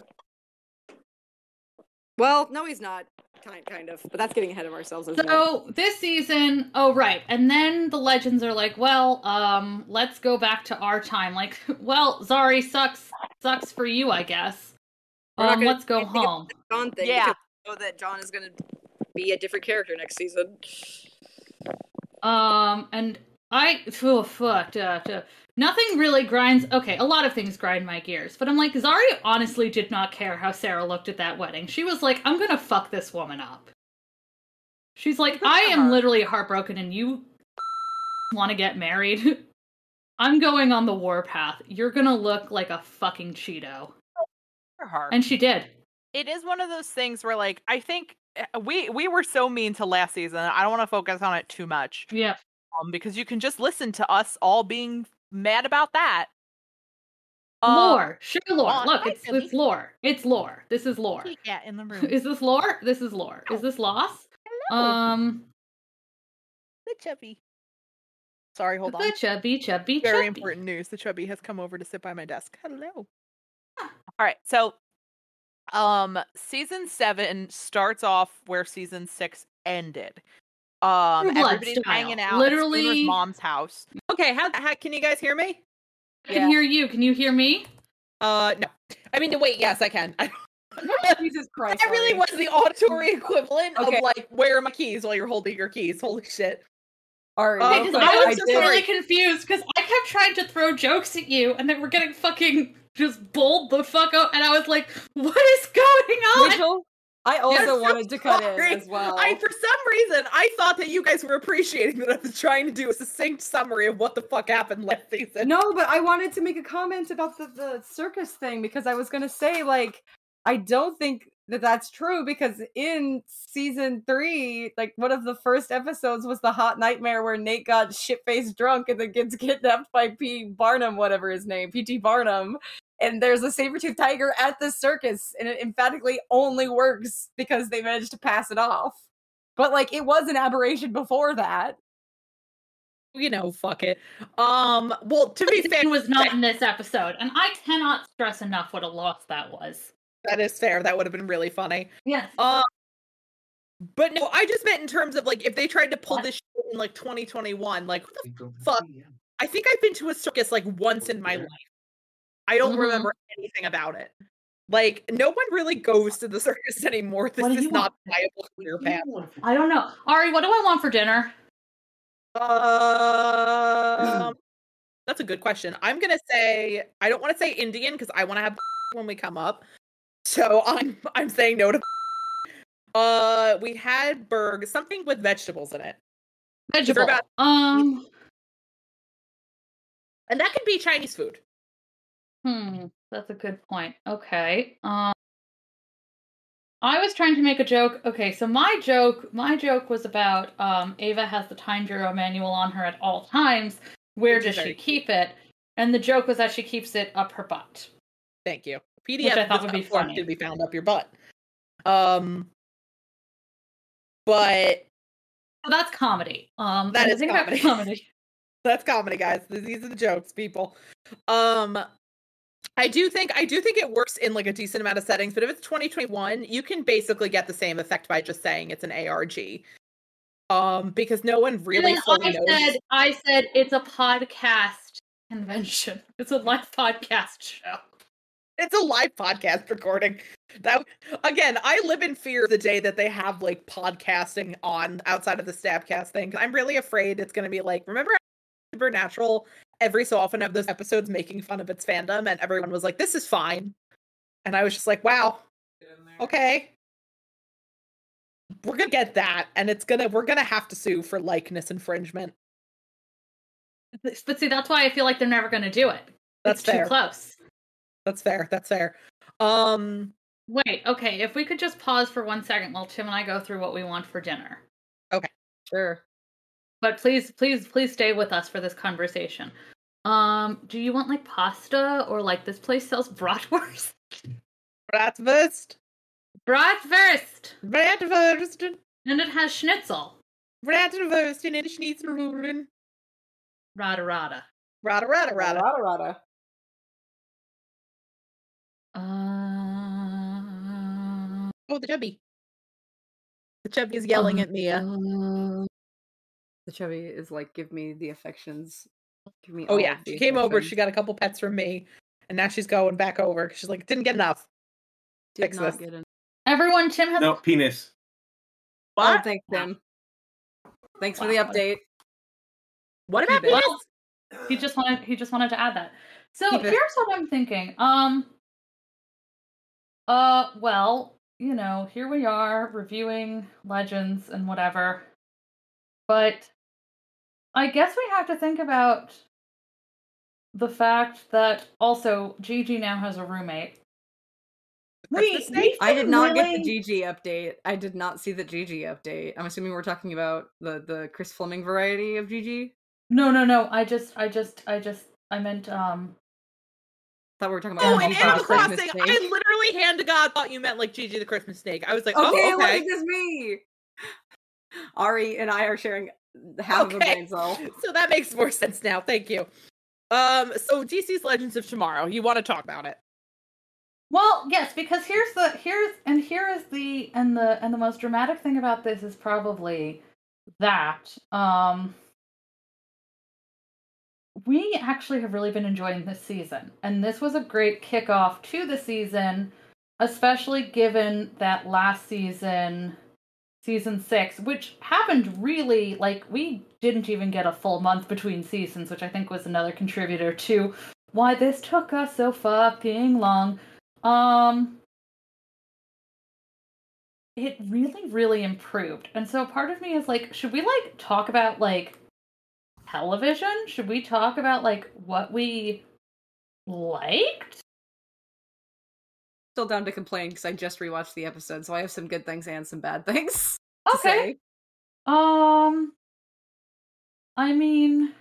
Well, no, he's not. Kind, kind of, but that's getting ahead of ourselves. Isn't it? so this season, oh right, and then the legends are like, well, um, let's go back to our time. Like, [LAUGHS] well, Zari sucks, sucks for you, I guess. Um, gonna let's go do anything about home. John thing. Yeah. because know that John is going to be a different character next season. Um, and I, oh, fuck, duh, duh. nothing really grinds. Okay, a lot of things grind my gears, but I'm like, Zari honestly did not care how Sara looked at that wedding. She was like, I'm gonna fuck this woman up. She's like, I am literally heartbroken, and you want to get married. [LAUGHS] I'm going on the warpath. You're gonna look like a fucking Cheeto. And she did. it is one of those things where like I think uh, we we were so mean to last season. I don't want to focus on it too much. Yeah. Um, because you can just listen to us all being mad about that. Uh, lore. Sure lore. Look, it's it's lore. It's lore. This is lore. Yeah, in the [LAUGHS] room. Is this lore? This is lore. Is this loss? Um the chubby. Sorry, hold on. the chubby chubby Very chubby. important news. The chubby has come over to sit by my desk. Hello. Ah. All right, so um season 7 starts off where season 6 ended. Um True Blood everybody's hanging out Literally- at Spooner's mom's house. Okay, how, how can you guys hear me? I can hear you. Can you hear me? Uh, no. I mean, wait, yes, I can. [LAUGHS] [LAUGHS] Jesus Christ. that really was the auditory equivalent Okay. of like, where are my keys while you're holding your keys? Holy shit. Ari, Oh, okay, Because okay, I was I'm just so really confused because I kept trying to throw jokes at you and they were getting fucking just bowled the fuck up and I was like, what is going on? Rachel, I also so wanted to cut sorry. in as well. I, for some reason, I thought that you guys were appreciating that I was trying to do a succinct summary of what the fuck happened last season. No, but I wanted to make a comment about the, the circus thing because I was going to say, like, I don't think that that's true because in season three, like, one of the first episodes was the hot nightmare where Nate got shit faced drunk and then gets [LAUGHS] kidnapped by P. Barnum, whatever his name, P.T. Barnum. And there's a saber tooth tiger at the circus, and it emphatically only works because they managed to pass it off. But, like, it was an aberration before that. You know, fuck it. Um, well, to be fair, It was not in this episode, and I cannot stress enough what a loss that was. that is fair. That would have been really funny. Yes. Um, but no, I just meant in terms of like if they tried to pull What? this shit in like 2021, like what the fuck? I think I've been to a circus like once in my life. I don't Mhm. remember anything about it. Like no one really goes to the circus anymore. This is not want? viable career path. I don't know. Ari, what do I want for dinner? Um, [CLEARS THROAT] that's a good question. I'm gonna say I don't want to say Indian because I want to have [LAUGHS] when we come up. So I'm I'm saying no to. [LAUGHS] Uh, we had burg something with vegetables in it, Vegetable. about- um. and that could be Chinese food. Hmm. That's a good point. Okay. Um. I was trying to make a joke. Okay, so my joke, my joke was about um, Ava has the time bureau manual on her at all times. Where Which does she keep it? And the joke was that she keeps it up her butt. Thank you. PDF Which I thought would be funny. to be found up your butt. Um, but So that's comedy. Um, That is comedy. comedy. [LAUGHS] that's comedy, guys. These are the jokes, people. Um, I do think I do think it works in like a decent amount of settings, but if it's 2021, you can basically get the same effect by just saying it's an ARG. Um, because no one really I knows. said, I said it's a podcast convention. [LAUGHS] It's a live podcast show. it's a live podcast recording. That again, I live in fear the day that they have like podcasting on outside of the Stabcast thing. I'm really afraid it's gonna be like, remember Supernatural every so often have those episodes making fun of its fandom, and everyone was like, "This is fine," and I was just like, "Wow, okay." We're gonna get that, and it's gonna we're gonna have to sue for likeness infringement. But see, that's why I feel like they're never going to do it. That's it's too close. That's fair. That's fair. Um, Wait, okay. If we could just pause for one second while Tim and I go through what we want for dinner. Okay. Sure. But please, please, please stay with us for this conversation. Um, do you want like pasta or like this place sells bratwurst? [LAUGHS] Bratwurst, Bratwurst, Bratwurst. and it has schnitzel. Bratwurst in Schnitzelrulen. Rada rada. Rada rada rada. Rada rada. Uh, Oh, the chubby. The chubby is yelling at Mia. uh, The chubby is like, give me the affections. Give me. Oh yeah, she came over. She got a couple pets from me, and now she's going back over. She's like, didn't get enough. Did fix not this. get in. everyone, Tim has. No, penis. Oh, thanks, Tim. Thanks for the update. What about Keep it. penis? He just wanted. He just wanted to add that. So Keep it. here's what I'm thinking. Um. Uh. Well, you know, here we are reviewing legends and whatever, but I guess we have to think about the fact that also Gigi now has a roommate. Christmas snake? I did not really- get the GG update. I did not see the GG update. I'm assuming we're talking about the the Chris Fleming variety of GG. No, no, no. I just, I just, I just, I meant, um, Thought we were talking about Oh, Yeah, in no, Animal Christmas Crossing, Snake. I literally hand to God thought you meant like Gigi the Christmas snake. I was like, Okay, oh, okay. wasn't just me. Ari and I are sharing half of a Okay. brain cell. [LAUGHS] So that makes more sense now. Thank you. Um, so DC's Legends of Tomorrow. You want to talk about it? Well, yes, because here's the here's and here is the and the and the most dramatic thing about this is probably that um we actually have really been enjoying this season. And this was a great kickoff to the season, especially given that last season season 6, which happened really like we didn't even get a full month between seasons, which I think was another contributor to why this took us so fucking long. Um it really really improved. And so part of me is like should we like talk about like television? Should we talk about like what we liked? Still down to complain because I just rewatched the episode, so I have some good things and some bad things. [LAUGHS] to Okay. say. Um I mean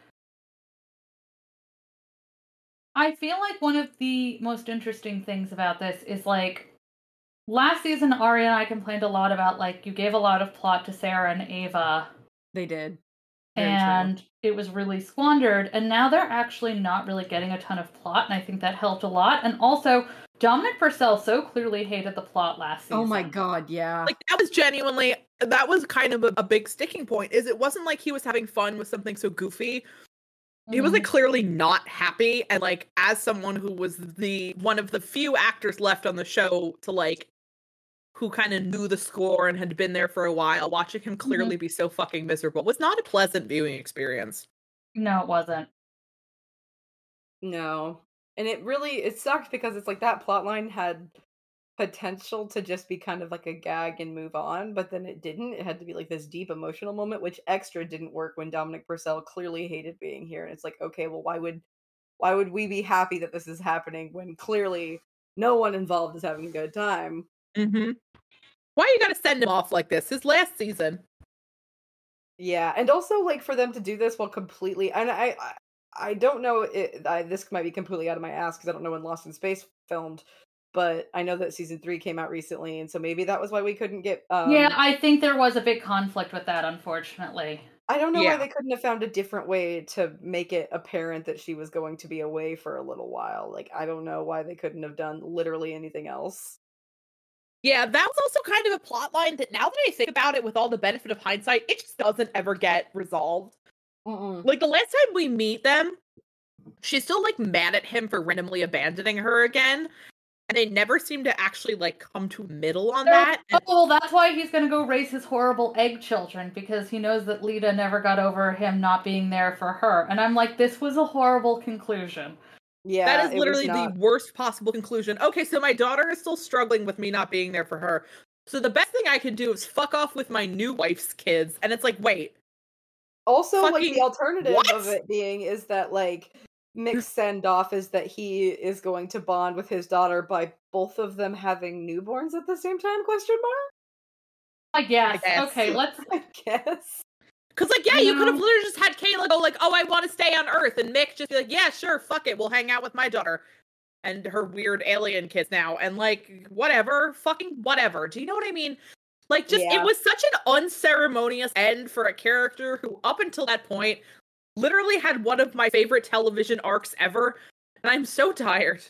I feel like one of the most interesting things about this is like last season Ari and I complained a lot about like you gave a lot of plot to Sara and Ava They did. Very true. and it was really squandered and now they're actually not really getting a ton of plot and I think that helped a lot and also Dominic Purcell so clearly hated the plot last season. Oh my god, yeah. Like that was genuinely that was kind of a, a big sticking point. Is it wasn't like he was having fun with something so goofy. He was like mm-hmm. clearly not happy, and like as someone who was the one of the few actors left on the show to like who kind of knew the score and had been there for a while, watching him mm-hmm. clearly be so fucking miserable was not a pleasant viewing experience. No, it wasn't. No. And it really it sucked because it's like that plot line had potential to just be kind of like a gag and move on, but then it didn't. It had to be like this deep emotional moment, which extra didn't work when Dominic Purcell clearly hated being here. And it's like, okay, well why would why would we be happy that this is happening when clearly no one involved is having a good time? Mm-hmm. Why you gotta send him off like this? His last season. Yeah, and also like for them to do this while completely and I I, I don't know it, I, this might be completely out of my ass because I don't know when Lost in Space filmed, but I know that season three came out recently, and so maybe that was why we couldn't get. Um, yeah, I think there was a big conflict with that, unfortunately. I don't know Yeah. why they couldn't have found a different way to make it apparent that she was going to be away for a little while. Like I don't know why they couldn't have done literally anything else. Yeah, that was also kind of a plot line that now that I think about it with all the benefit of hindsight, it just doesn't ever get resolved. Mm-mm. Like the last time we meet them, she's still like mad at him for randomly abandoning her again. And they never seem to actually like come to a middle on that. Oh, And- well, that's why he's gonna go raise his horrible egg children because he knows that Lita never got over him not being there for her. And I'm like, this was a horrible conclusion. Yeah, that it is was literally not- the worst possible conclusion. Okay, so my daughter is still struggling with me not being there for her. So the best thing I can do is fuck off with my new wife's kids. And it's like, wait, Also, like the alternative what? of it being is that like Mick's send off is that he is going to bond with his daughter by both of them having newborns at the same time? Question mark. I guess. guess. Okay, let's. [LAUGHS] I guess. Because, like, yeah, you could have literally just had Kayla go, like, oh, I want to stay on Earth. And Mick just be like, yeah, sure, fuck it. We'll hang out with my daughter and her weird alien kids now. And, like, whatever. Fucking whatever. Do you know what I mean? Like, just, Yeah. it was such an unceremonious end for a character who, up until that point, literally had one of my favorite television arcs ever. And I'm so tired.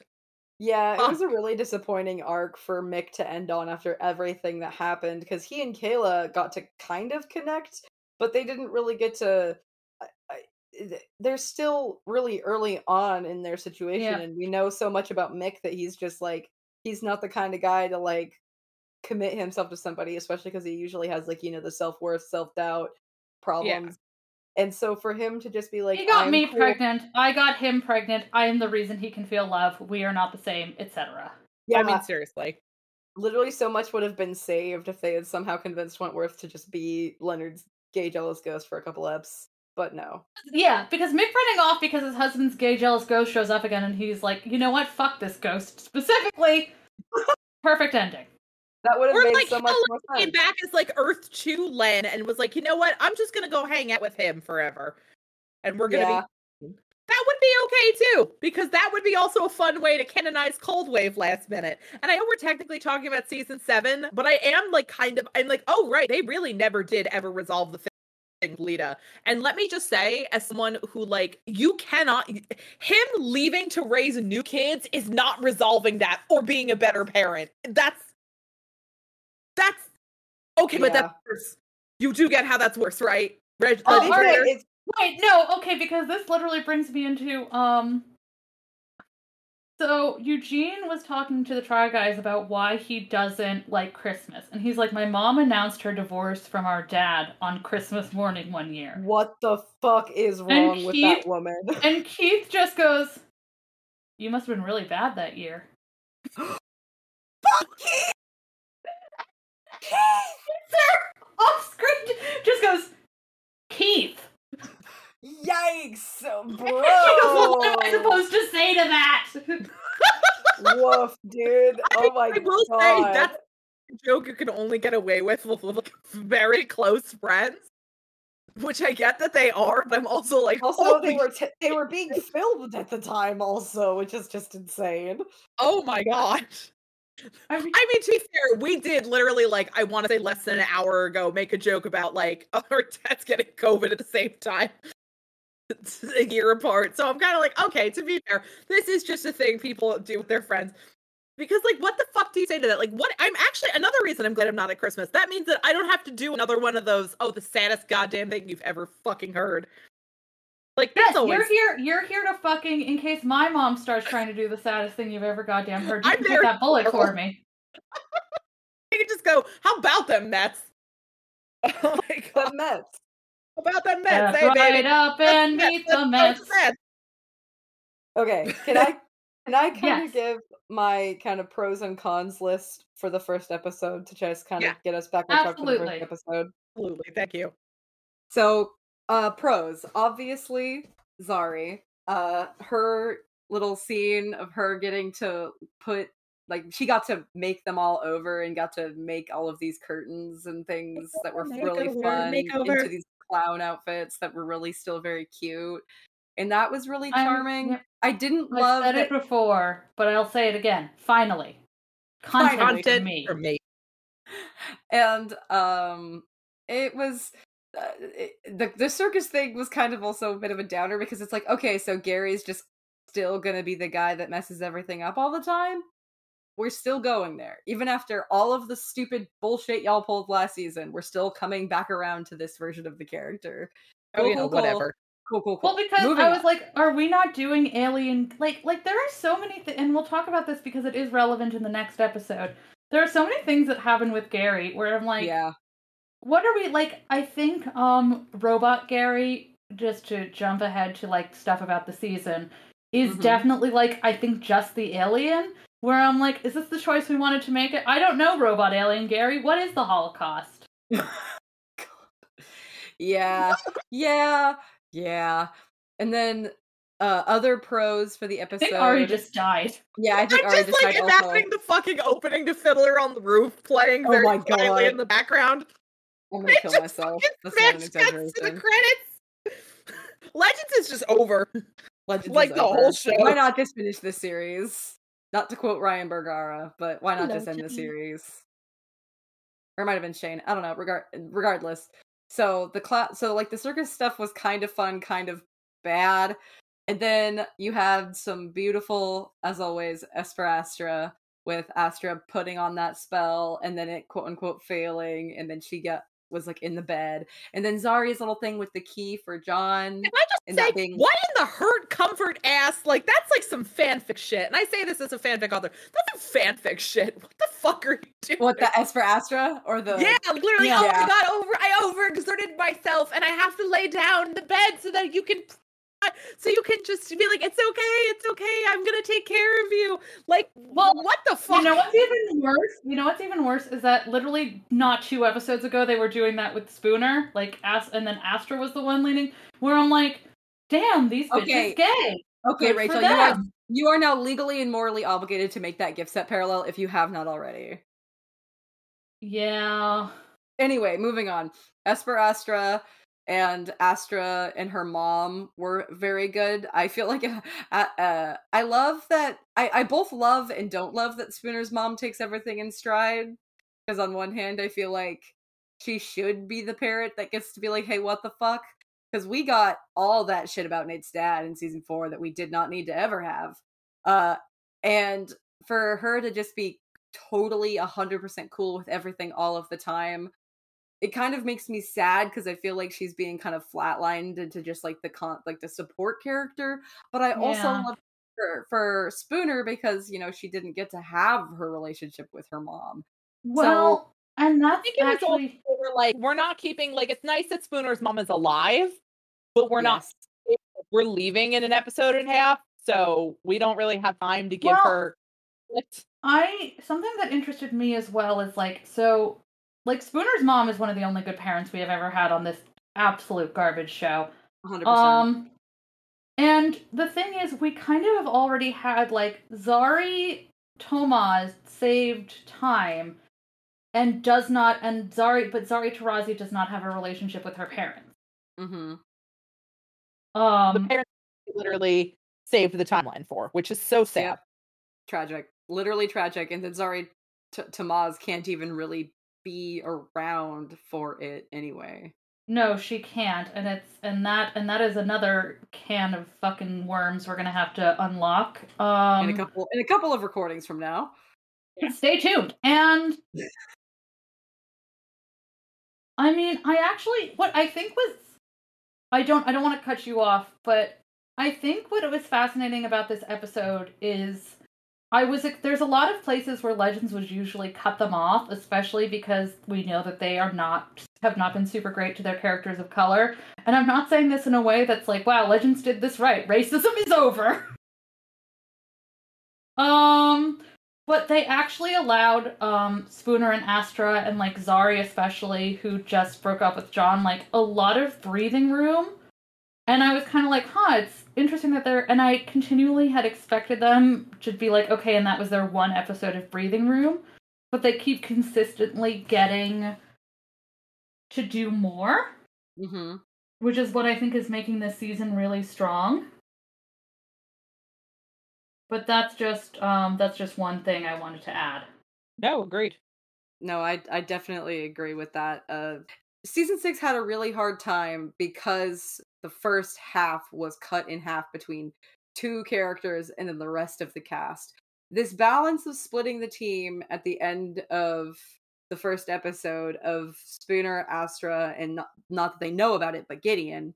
Yeah, it ah. was a really disappointing arc for Mick to end on after everything that happened because he and Kayla got to kind of connect, but they didn't really get to. I- I- th- They're still really early on in their situation, Yeah. and we know so much about Mick that he's just like he's not the kind of guy to like commit himself to somebody, especially because he usually has like you know the self worth, self doubt problems. Yeah. And so for him to just be like, he got me cool," pregnant. I got him pregnant. I am the reason he can feel love. We are not the same, etc. Yeah, I mean, seriously. literally so much would have been saved if they had somehow convinced Wentworth to just be Leonard's gay jealous ghost for a couple eps. but no. Yeah, because Mick running off because his husband's gay jealous ghost shows up again and he's like, you know what? Fuck this ghost. Specifically, [LAUGHS] perfect ending. That would have made like so much more came sense. back as like Earth 2 Len and was like, you know what? I'm just gonna go hang out with him forever. And we're gonna Yeah. be that would be okay too, because that would be also a fun way to canonize Cold Wave last minute. And I know we're technically talking about season seven, but I am like kind of I'm like, oh right, they really never did ever resolve the thing Lita. And let me just say, as someone who like you cannot him leaving to raise new kids is not resolving that or being a better parent. That's that's okay, but Yeah. that's worse. You do get how that's worse, right? Reg, Oh, all right. It's- Wait, no, okay, because this literally brings me into um so Eugene was talking to the Try Guys about why he doesn't like Christmas. And he's like, My mom announced her divorce from our dad on Christmas morning one year. what the fuck is wrong with Keith- that woman? [LAUGHS] And Keith just goes, You must have been really bad that year. [GASPS] Fuck you! Off screen just goes, Keith. Yikes, She goes, bro! what am I supposed to say to that? [LAUGHS] Woof, dude. [LAUGHS] Oh my god. I will god. say that's a joke you can only get away with with like, very close friends. Which I get that they are, but I'm also like, Also, they were t- they were being filmed at the time, also, which is just insane. Oh my god. I mean, I mean, to be fair, we did literally like I want to say less than an hour ago make a joke about like [LAUGHS] our dads getting COVID at the same time, [LAUGHS] a year apart. So I'm kind of like, okay, to be fair, this is just a thing people do with their friends. Because like, what the fuck do you say to that? Like, what? I'm actually another reason I'm glad I'm not at Christmas. That means that I don't have to do another one of those. Oh, the saddest goddamn thing you've ever fucking heard. Like Yes, that's always. you're here. You're here to fucking in case my mom starts trying to do the saddest thing you've ever goddamn heard. You I'm can take that bullet for me. [LAUGHS] You can just go. How about them Mets? [LAUGHS] Oh my [LAUGHS] The god! Mets. How about them Step Mets? Hey, eh, right baby. up and Mets, meet the let's Mets. Mets. Okay, can I can I kind Yes. of give my kind of pros and cons list for the first episode to just kind of Yeah. get us back on track for the first episode? Absolutely. Thank you. So, uh pros. Obviously, Zari. Uh her little scene of her getting to put like she got to make them all over and got to make all of these curtains and things that were really Makeover, fun makeover. into these clown outfits that were really still very cute. And that was really I'm- charming. yep. I didn't I love said that it before, but I'll say it again. Finally, content, Finally. for me. for me. [LAUGHS] and um it was uh, it, the the circus thing was kind of also a bit of a downer because it's like okay so Gary's just still going to be the guy that messes everything up all the time we're still going there even after all of the stupid bullshit y'all pulled last season we're still coming back around to this version of the character Oh, Cool, you know, cool. whatever. cool cool cool Well, because Moving I was on. like, are we not doing alien? Like, like there are so many, th- and we'll talk about this because it is relevant in the next episode. There are so many things that happen with Gary where I'm like, yeah what are we like? I think um, Robot Gary, just to jump ahead to like stuff about the season, is Mhm. definitely like I think just the alien. Where I'm like, is this the choice we wanted to make it? I don't know, Robot Alien Gary. What is the Holocaust? [LAUGHS] yeah yeah yeah and then uh other pros for the I episode think Ari just died. yeah i think I'm Ari just like died also. imagining the fucking opening to Fiddler on the Roof playing Oh very my quietly God. in the background. I'm gonna kill myself that's not an to the credits. [LAUGHS] Legends is just over. [LAUGHS] Legends like is the over. whole show. Why not just finish this series? Not to quote Ryan Bergara, but why not just end the series? Or it might have been Shane. I don't know. Regard regardless. So the class, so like the circus stuff was kind of fun, kind of bad, and then you had some beautiful, as always, Esper Astra with Astra putting on that spell, and then it quote unquote failing, and then she got was like in the bed, and then Zari's little thing with the key for John. Can I just say, being- what in the hurt comfort ass? Like that's like some fanfic shit. And I say this as a fanfic author. That's some fanfic shit. What the fuck are you doing? What the S for Astra or the Yeah, literally. Yeah. Oh, I got over. I overexerted myself, and I have to lay down in the bed so that you can [LAUGHS] so you can just be like, it's okay, it's okay, I'm gonna take care of you. Like, Well, what the fuck? You know what's even worse? You know what's even worse is that literally not two episodes ago they were doing that with Spooner, like As- and then Astra was the one leading. Where I'm like, damn, these bitches Okay. gay. Okay, Good Rachel, you are you are now legally and morally obligated to make that gift set parallel if you have not already. Yeah. Anyway, moving on. Esper Astra and Astra and her mom were very good. I feel like [LAUGHS] uh, uh, I love that. I, I both love and don't love that Spooner's mom takes everything in stride. Because on one hand, I feel like she should be the parent that gets to be like, "Hey, what the fuck?" Because we got all that shit about Nate's dad in season four that we did not need to ever have. Uh, and for her to just be totally 100% cool with everything all of the time it kind of makes me sad because i feel like she's being kind of flatlined into just like the con like the support character but i also love her for spooner because you know she didn't get to have her relationship with her mom Well, and I that's think it was also actually they like, we're not keeping like it's nice that Spooner's mom is alive, but we're not we're leaving in an episode and a half, so we don't really have time to give Well- her. I something that interested me as well is like so like Spooner's mom is one of the only good parents we have ever had on this absolute garbage show. 100% Um and the thing is we kind of have already had like Zari Tomaz saved time and does not and Zari but Zari Tarazi does not have a relationship with her parents. hmm The Um parents literally saved the timeline for, which is so sad. Yep. tragic literally tragic and then zari T- tamaz can't even really be around for it anyway No, she can't, and it's and that and that is another can of fucking worms we're gonna have to unlock. Um, in a couple in a couple of recordings from now stay tuned. And I mean, I actually what I think was I don't I don't want to cut you off, but I think what was fascinating about this episode is I was there's a lot of places where Legends would usually cut them off, especially because we know that they are not have not been super great to their characters of color. And I'm not saying this in a way that's like, wow, Legends did this right. Racism is over. [LAUGHS] um but they actually allowed um Spooner and Astra and like Zari especially who just broke up with John like a lot of breathing room. And I was kind of like, huh, it's interesting that they're and I continually had expected them to be like, okay, and that was their one episode of breathing room, but they keep consistently getting to do more, mm-hmm. which is what I think is making this season really strong. But that's just um that's just one thing I wanted to add. No, agreed. No, I I definitely agree with that. Uh season 6 had a really hard time because the first half was cut in half between two characters and then the rest of the cast. This balance of splitting the team at the end of the first episode of Spooner, Astra, and not, not that they know about it, but Gideon.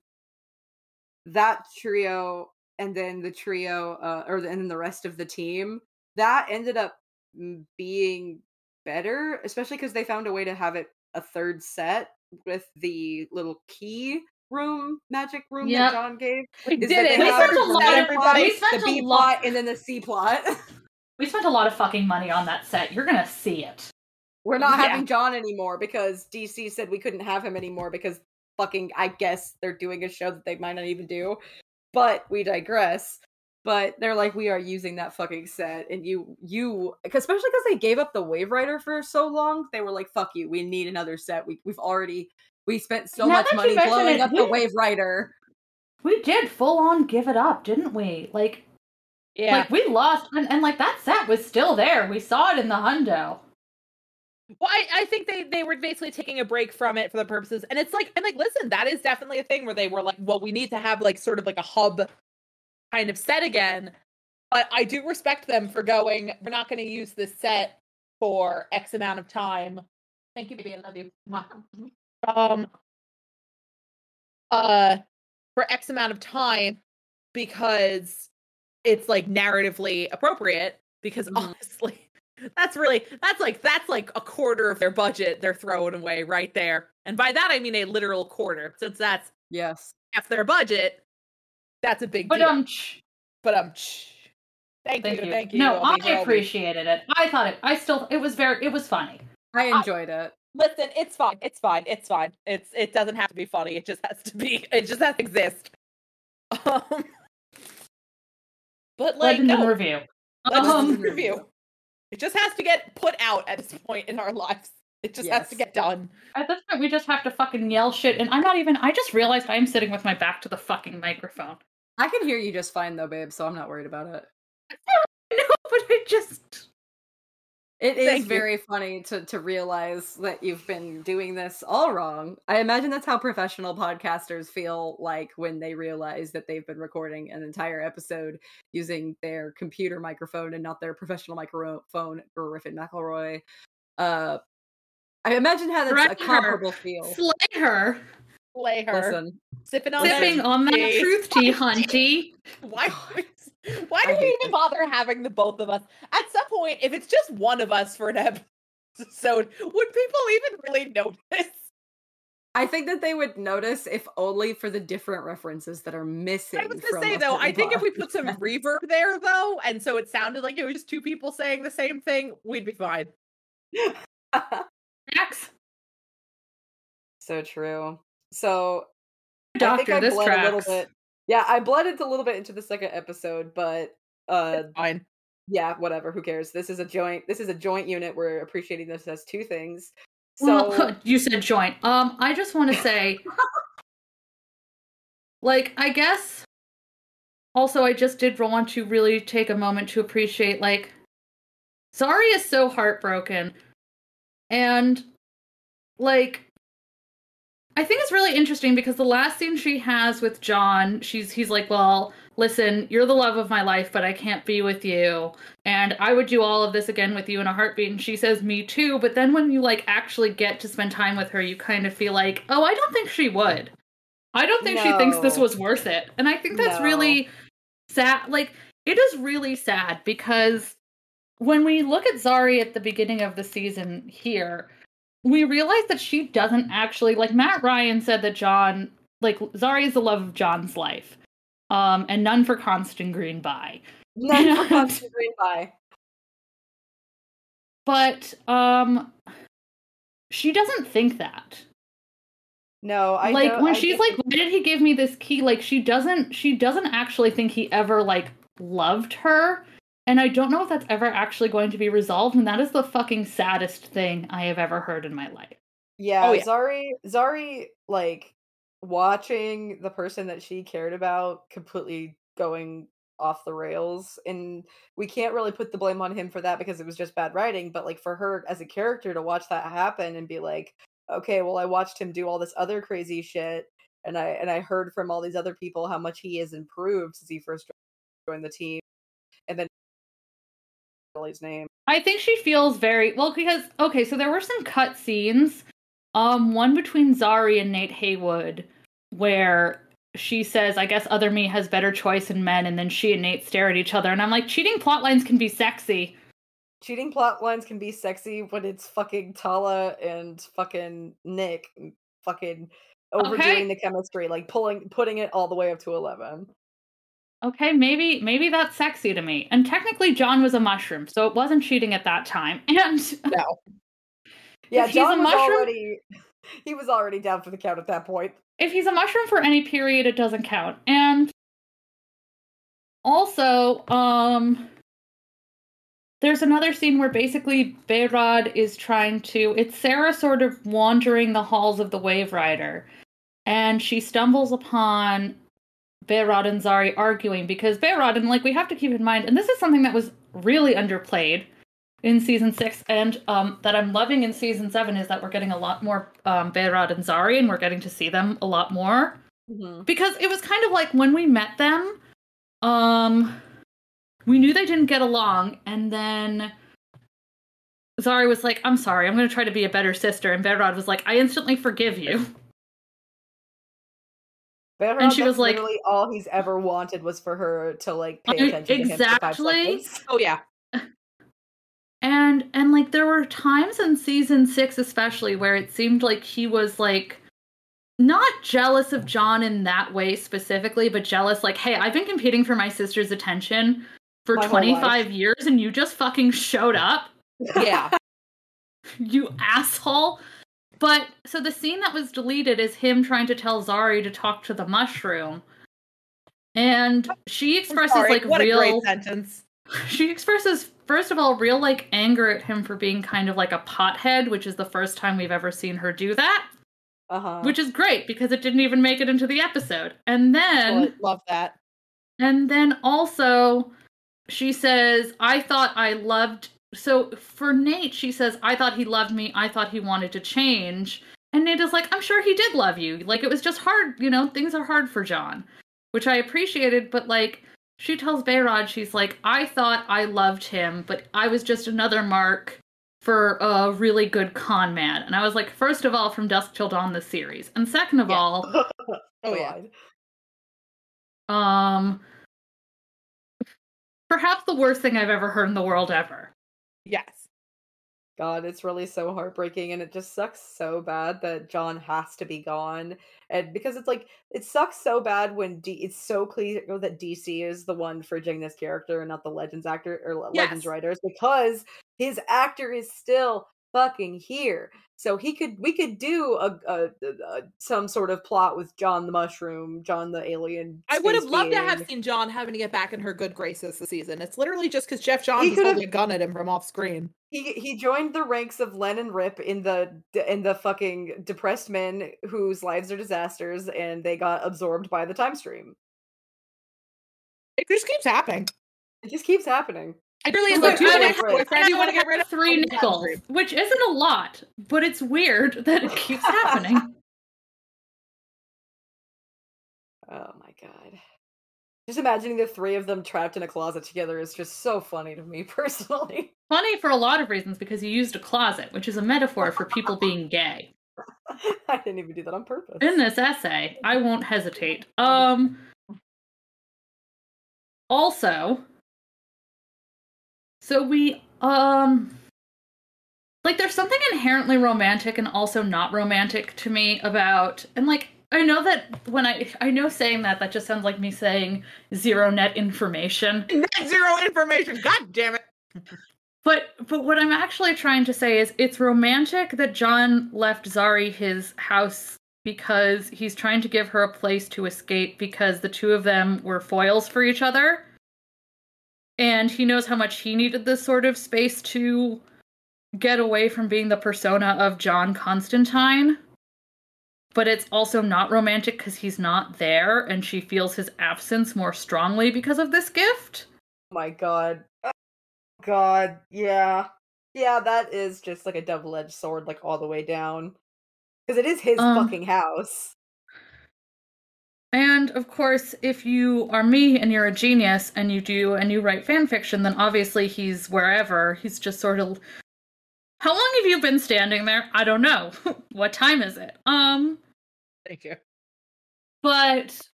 That trio, and then the trio, uh, or the, and then the rest of the team, that ended up mm, being better, especially because they found a way to have it a third set with the little key room, magic room Yep. that John gave. We did it. We spent a lot of- plot, we spent the a B lot- plot, and then the C plot. [LAUGHS] We spent a lot of fucking money on that set. You're gonna see it. We're not Yeah. having John anymore because DC said we couldn't have him anymore because fucking I guess they're doing a show that they might not even do. But we digress. But they're like, we are using that fucking set, and you, you, especially because they gave up the Waverider for so long, they were like, "Fuck you, we need another set. We, we've already, we spent so Now much money mention blowing it, up the we- Waverider." We did full on give it up, didn't we? Like, Yeah. like we lost, and, and like that set was still there. We saw it in the hundo. Well, I, I think they they were basically taking a break from it for the purposes, and it's like and like listen, that is definitely a thing where they were like, well, we need to have like sort of like a hub kind of set again. But I do respect them for going. We're not going to use this set for X amount of time. Thank you, baby. I love you. Um. Uh, for X amount of time because it's like narratively appropriate. Because [LAUGHS] Mhm. honestly, that's really that's like that's like a quarter of their budget they're throwing away right there. And by that I mean a literal quarter, since that's Yes. half their budget. That's a big But deal. um, but um, thank, thank you, you. thank you. No, I appreciated it. I thought it. I still. It was very. It was funny. I enjoyed it. Listen, it's fine. It's fine. It's fine. It's it doesn't have to be funny. It just has to be. It just has to exist. Um, but like Legend in no, review. Legends Um, in review. It just has to get put out at this point in our lives. It just has to get done. At this point, we just have to fucking yell shit, and I'm not even. I just realized I'm sitting with my back to the fucking microphone. I can hear you just fine though, babe, so I'm not worried about it. [LAUGHS] No, but I just. It is Thank you. very funny to to realize that you've been doing this all wrong. I imagine that's how professional podcasters feel like when they realize that they've been recording an entire episode using their computer microphone and not their professional microphone, Griffin McElroy. Uh, I imagine how that's Right a her. comparable feel. Slay her. Lay her Listen, sipping on that Sipping on that truth tea, hunty. Why? Why do we even bother having the both of us? At some point, if it's just one of us for an episode, would people even really notice? I think that they would notice if only for the different references that are missing. I was gonna say though, I think if we put some reverb there though, and so it sounded like it was just two people saying the same thing, we'd be fine. [LAUGHS] Max, so true. So I doctor, think I this bled a little tracks. bit. Yeah, I bled it a little bit into the second episode, but uh It's fine. Yeah, whatever, who cares? This is a joint this is a joint unit. We're appreciating this as two things. So Well, [LAUGHS] you said joint. Um, I just want to say, [LAUGHS] like, I guess. Also, I just did want to really take a moment to appreciate, like, Zari is so heartbroken, and like, I think it's really interesting because the last scene she has with John, she's he's like, "Well, listen, you're the love of my life, but I can't be with you." and I would do all of this again with you in a heartbeat. And she says, Me too. But then when you like actually get to spend time with her, you kind of feel like, Oh, I don't think she would. I don't think she thinks this was worth it. And I think that's No. really sad. Like, it is really sad because when we look at Zari at the beginning of the season here, we realize that she doesn't actually like Matt Ryan said that John like Zari is the love of John's life. Um, and none for Constantine by. [LAUGHS] none for Constant Green by. but um she doesn't think that No, I like know- when I she's like why did he give me this key like she doesn't she doesn't actually think he ever like loved her and i don't know if that's ever actually going to be resolved and that is the fucking saddest thing i have ever heard in my life Yeah, Oh, yeah. Zari Zari like watching the person that she cared about completely going off the rails and we can't really put the blame on him for that because it was just bad writing but like for her as a character to watch that happen and be like okay well I watched him do all this other crazy shit and I and I heard from all these other people how much he has improved since he first joined the team and then his name. I think she feels very well because okay so there were some cut scenes um one between zari and nate heywood where she says, I guess other me has better choice in men, and then she and Nate stare at each other, and I'm like, cheating plot lines can be sexy. cheating plot lines can be sexy when it's fucking Tala and fucking Nick fucking overdoing Okay. the chemistry, like pulling putting it all the way up to eleven. Okay, maybe maybe that's sexy to me. And technically John was a mushroom, so it wasn't cheating at that time. [LAUGHS] And No. Yeah, If he's a John mushroom- already [LAUGHS] he was already down for the count at that point. if he's a mushroom for any period, it doesn't count. And also, um there's another scene where basically Behrad is trying to it's Sara sort of wandering the halls of the Waverider. And she stumbles upon Behrad and Zari arguing because Behrad, and like we have to keep in mind, and this is something that was really underplayed in season six, and um, that I'm loving in season seven is that we're getting a lot more um, Behrad and Zari, and we're getting to see them a lot more because it was kind of like when we met them, um, we knew they didn't get along, and then Zari was like, "I'm sorry, I'm going to try to be a better sister," and Behrad was like, "I instantly forgive you." Behrad, And she was like- all he's ever wanted was for her to like pay I- attention to him for five exactly. seconds. Oh yeah. And and like there were times in season 6 especially where it seemed like he was like not jealous of John in that way specifically, but jealous like, hey, I've been competing for my sister's attention for My 25 years and you just fucking showed up, Yeah. [LAUGHS] you asshole. But so the scene that was deleted is him trying to tell Zari to talk to the mushroom. And she expresses Sorry, like what real a great sentence. [LAUGHS] she expresses first of all real like anger at him for being kind of like a pothead, which is the first time we've ever seen her do that. Uh-huh. which is great because it didn't even make it into the episode. And then Well, love that. and then also she says, "I thought I loved." So for Nate, she says, "I thought he loved me. I thought he wanted to change." And Nate is like, "I'm sure he did love you. Like it was just hard, you know, things are hard for John." Which I appreciated, but like she tells Behrad, she's like, "I thought I loved him, but I was just another mark for a really good con man." And I was like, first of all, from Dusk Till Dawn this series, and second of Yeah. all, [LAUGHS] Oh yeah. Um, perhaps the worst thing I've ever heard in the world ever. Yes. God, it's really so heartbreaking and it just sucks so bad that John has to be gone. And because it's like it sucks so bad when D- it's so clear that DC is the one fridging this character and not the Legends actor or Le- Legends writers because his actor is still fucking here. So he could we could do a, a, a some sort of plot with John the Mushroom, John the alien. I would have loved to have seen John having to get back in her good graces this season. It's literally just because Geoff Johns is holding a gun at him from off screen. he he joined the ranks of Len and Rip in the in the fucking depressed men whose lives are disasters and they got absorbed by the time stream. It just keeps happening. It just keeps happening. I really is Look, like, do you I want to? Do want to get rid of three yeah, nickels, which isn't a lot, but it's weird [LAUGHS] that it keeps happening. [LAUGHS] Oh my god. Just imagining the three of them trapped in a closet together is just so funny to me [LAUGHS] personally. Funny for a lot of reasons because you used a closet, which is a metaphor for people being gay. I didn't even do that on purpose. In this essay, I won't hesitate. Um also so we um like there's something inherently romantic and also not romantic to me about and like I know that when I I know saying that that just sounds like me saying zero net information. [LAUGHS] Net zero information. God damn it. But but what I'm actually trying to say is it's romantic that John left Zari his house because he's trying to give her a place to escape because the two of them were foils for each other. And he knows how much he needed this sort of space to get away from being the persona of John Constantine. But it's also not romantic because he's not there and she feels his absence more strongly because of this gift. My god. Oh god, yeah. Yeah, that is just like a double-edged sword like all the way down. Cuz it is his Um, fucking house. And of course, if you are me and you're a genius and you do and you write fan fiction, then obviously he's wherever. He's just sort of How long have you been standing there? I don't know. [LAUGHS] what time is it? Um, Thank you. but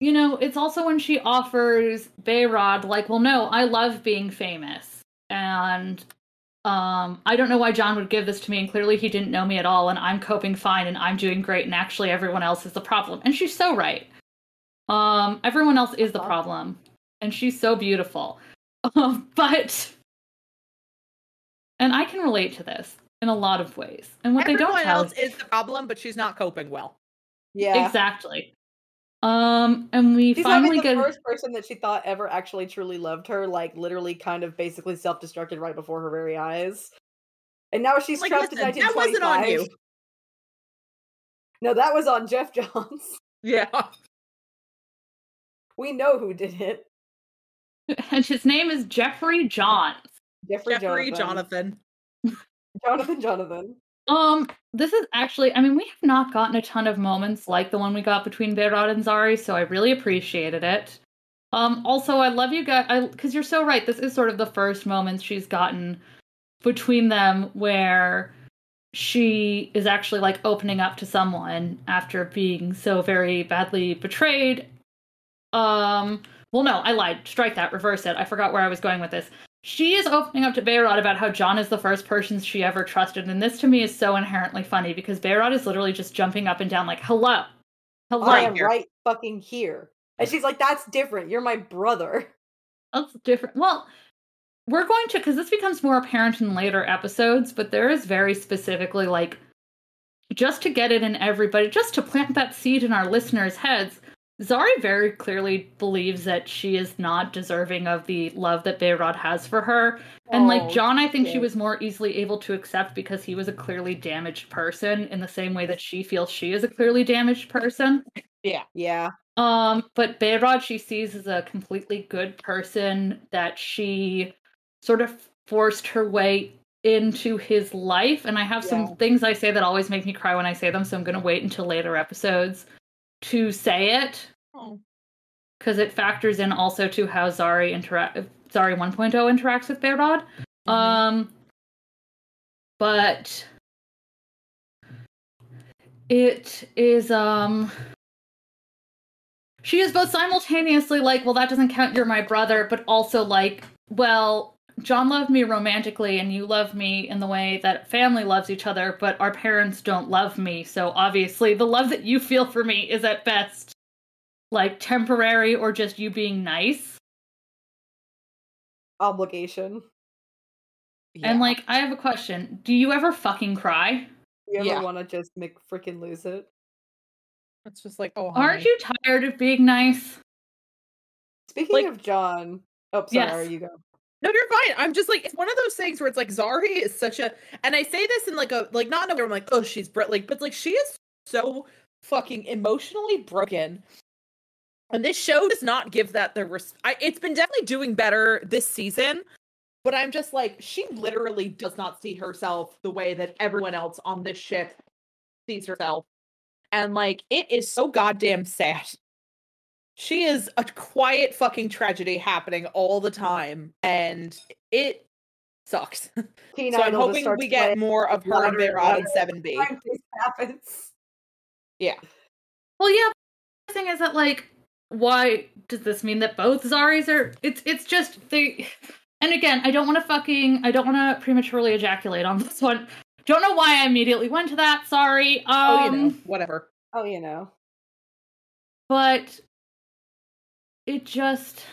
you know, it's also when she offers Behrad like, "Well, no, I love being famous." And um, I don't know why John would give this to me, and clearly he didn't know me at all, and I'm coping fine, and I'm doing great, and actually everyone else is the problem. And she's so right. Um, everyone else is the problem, and she's so beautiful. [LAUGHS] Um, but, and I can relate to this in a lot of ways. And what Everyone they don't tell else is the problem, but she's not coping well. Yeah. exactly. Um, and we She's finally having the get first person that she thought ever actually truly loved her, like literally kind of basically self-destructed right before her very eyes. And now she's Like, trapped listen, in that wasn't on 1925. you. No, that was on Geoff [LAUGHS] Johns. Yeah. We know who did it. and [LAUGHS] his name is Jeffrey Johns. Jeffrey, Jeffrey Jonathan. Jonathan. Jonathan Jonathan. Um, this is actually, I mean, we have not gotten a ton of moments like the one we got between Behrad and Zari, so I really appreciated it. Um, also, I love you guys, I because you're so right. This is sort of the first moments she's gotten between them where she is actually like opening up to someone after being so very badly betrayed. Um, well, no, I lied. Strike that, reverse it. I forgot where I was going with this. She is opening up to Behrad about how John is the first person she ever trusted, and this to me is so inherently funny because Behrad is literally just jumping up and down like, "Hello, hello." I am here. right fucking here. And she's like, that's different. You're my brother. [LAUGHS] That's different. Well, we're going to because this becomes more apparent in later episodes, but there is very specifically like just to get it in everybody, just to plant that seed in our listeners' heads. Zari very clearly believes that she is not deserving of the love that Behrad has for her. And like Oh, John, I think she was more easily able to accept because he was a clearly damaged person in the same way that she feels she is a clearly damaged person. Yeah. Yeah. Um, but Behrad she sees as a completely good person that she sort of forced her way into his life. And I have Yeah. some things I say that always make me cry when I say them, so I'm gonna wait until later episodes to say it. Oh. Because it factors in also to how Zari interact Zari 1.0 interacts with Behrad. Mhm. Um but it is um she is both simultaneously like, well, that doesn't count, you're my brother, but also like, well, John loved me romantically and you love me in the way that family loves each other, but our parents don't love me. So obviously, the love that you feel for me is at best like temporary or just you being nice. Obligation. And like, I have a question. Do you ever fucking cry? You ever Yeah. want to just make freaking lose it? it's just like, oh, Aren't you tired of being nice? Speaking Like- of John. Oh, Yes. sorry, you go. No, you're fine. I'm just like it's one of those things where it's like Zari is such a, and I say this in like a like not in a way I'm like, oh, she's br-, like, but like she is so fucking emotionally broken, and this show does not give that the res- I, It's been definitely doing better this season, but I'm just like she literally does not see herself the way that everyone else on this ship sees herself, and like it is so goddamn sad. She is a quiet fucking tragedy happening all the time, and it sucks. [LAUGHS] Teen so I'm hoping we get more of her and louder and Behrad in. Seven B. [LAUGHS] Time this happens. Well, yeah. The thing is that, like, why does this mean that both Zaris are? It's it's just they. And again, I don't want to fucking. I don't want to prematurely ejaculate on [LAUGHS] this one. Don't know why I immediately went to that. Sorry. Um, Oh, you know, whatever. Oh, you know. but it just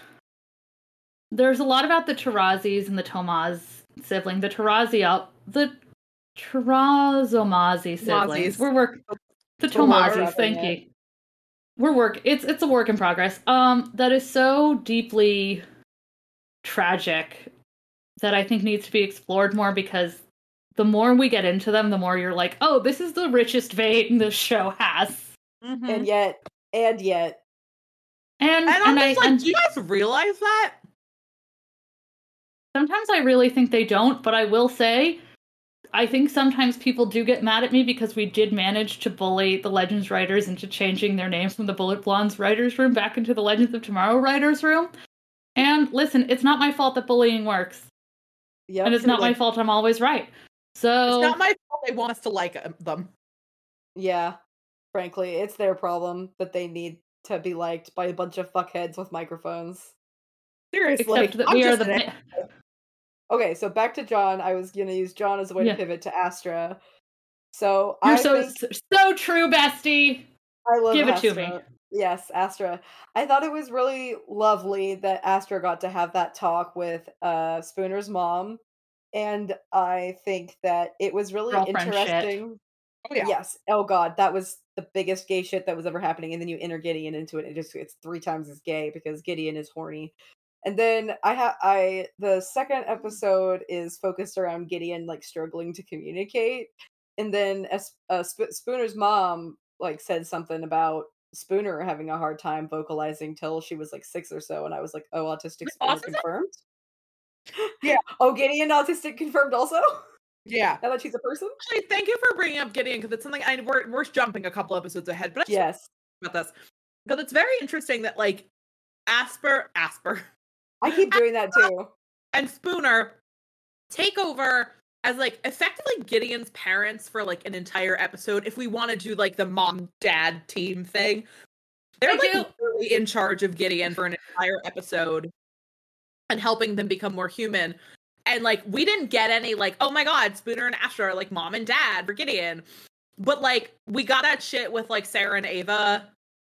there's a lot about the Tarazis and the Tomaz sibling. The Tarazi out the Tarazomazi siblings. Mazis. We're work the We're Tomazis, working thank it. you. We're work it's it's a work in progress. Um that is so deeply tragic that I think needs to be explored more because the more we get into them, the more you're like, oh, this is the richest vein this show has. Mhm. And yet, and yet, And And I'm and I just like, and do you guys realize that? Sometimes I really think they don't, but I will say, I think sometimes people do get mad at me because we did manage to bully the Legends writers into changing their names from the Bullet Blondes writers room back into the Legends of Tomorrow writers room. And listen, it's not my fault that bullying works, yep. and it's not my fault I'm always right. So It's not my fault they want us to like um, them. Yeah. Frankly, it's their problem that they need to be liked by a bunch of fuckheads with microphones. Seriously, except that I'm we are the an- [LAUGHS] Okay, so back to John. I was gonna use John as a way Yeah. to pivot to Astra. So you're I so think so true, bestie. I love give it to me. Yes, Astra. I thought it was really lovely that Astra got to have that talk with uh Spooner's mom. And I think that it was really Girlfriend shit. Oh yeah. Yes. Oh god, that was the biggest gay shit that was ever happening. And then you enter Gideon into it, and it just it's three times as gay because Gideon is horny. And then I have I the second episode is focused around Gideon like struggling to communicate, and then as uh, Sp- Spooner's mom like said something about Spooner having a hard time vocalizing till she was like six or so, and I was like, oh, autistic Spooner Autism? confirmed. Yeah. [LAUGHS] Oh, Gideon autistic confirmed also. Yeah. Now that she's a person. Actually, thank you for bringing up Gideon because it's something I we're we're jumping a couple episodes ahead, but I Yes, about this because it's very interesting that like Asper, Asper, I keep doing that too. and Spooner take over as like effectively Gideon's parents for like an entire episode. If we want to do like the mom dad team thing, they're I like literally in charge of Gideon for an entire episode. and helping them become more human. And like we didn't get any like, oh my god, Spooner and Astra are like mom and dad for Gideon. But like we got that shit with like Sara and Ava.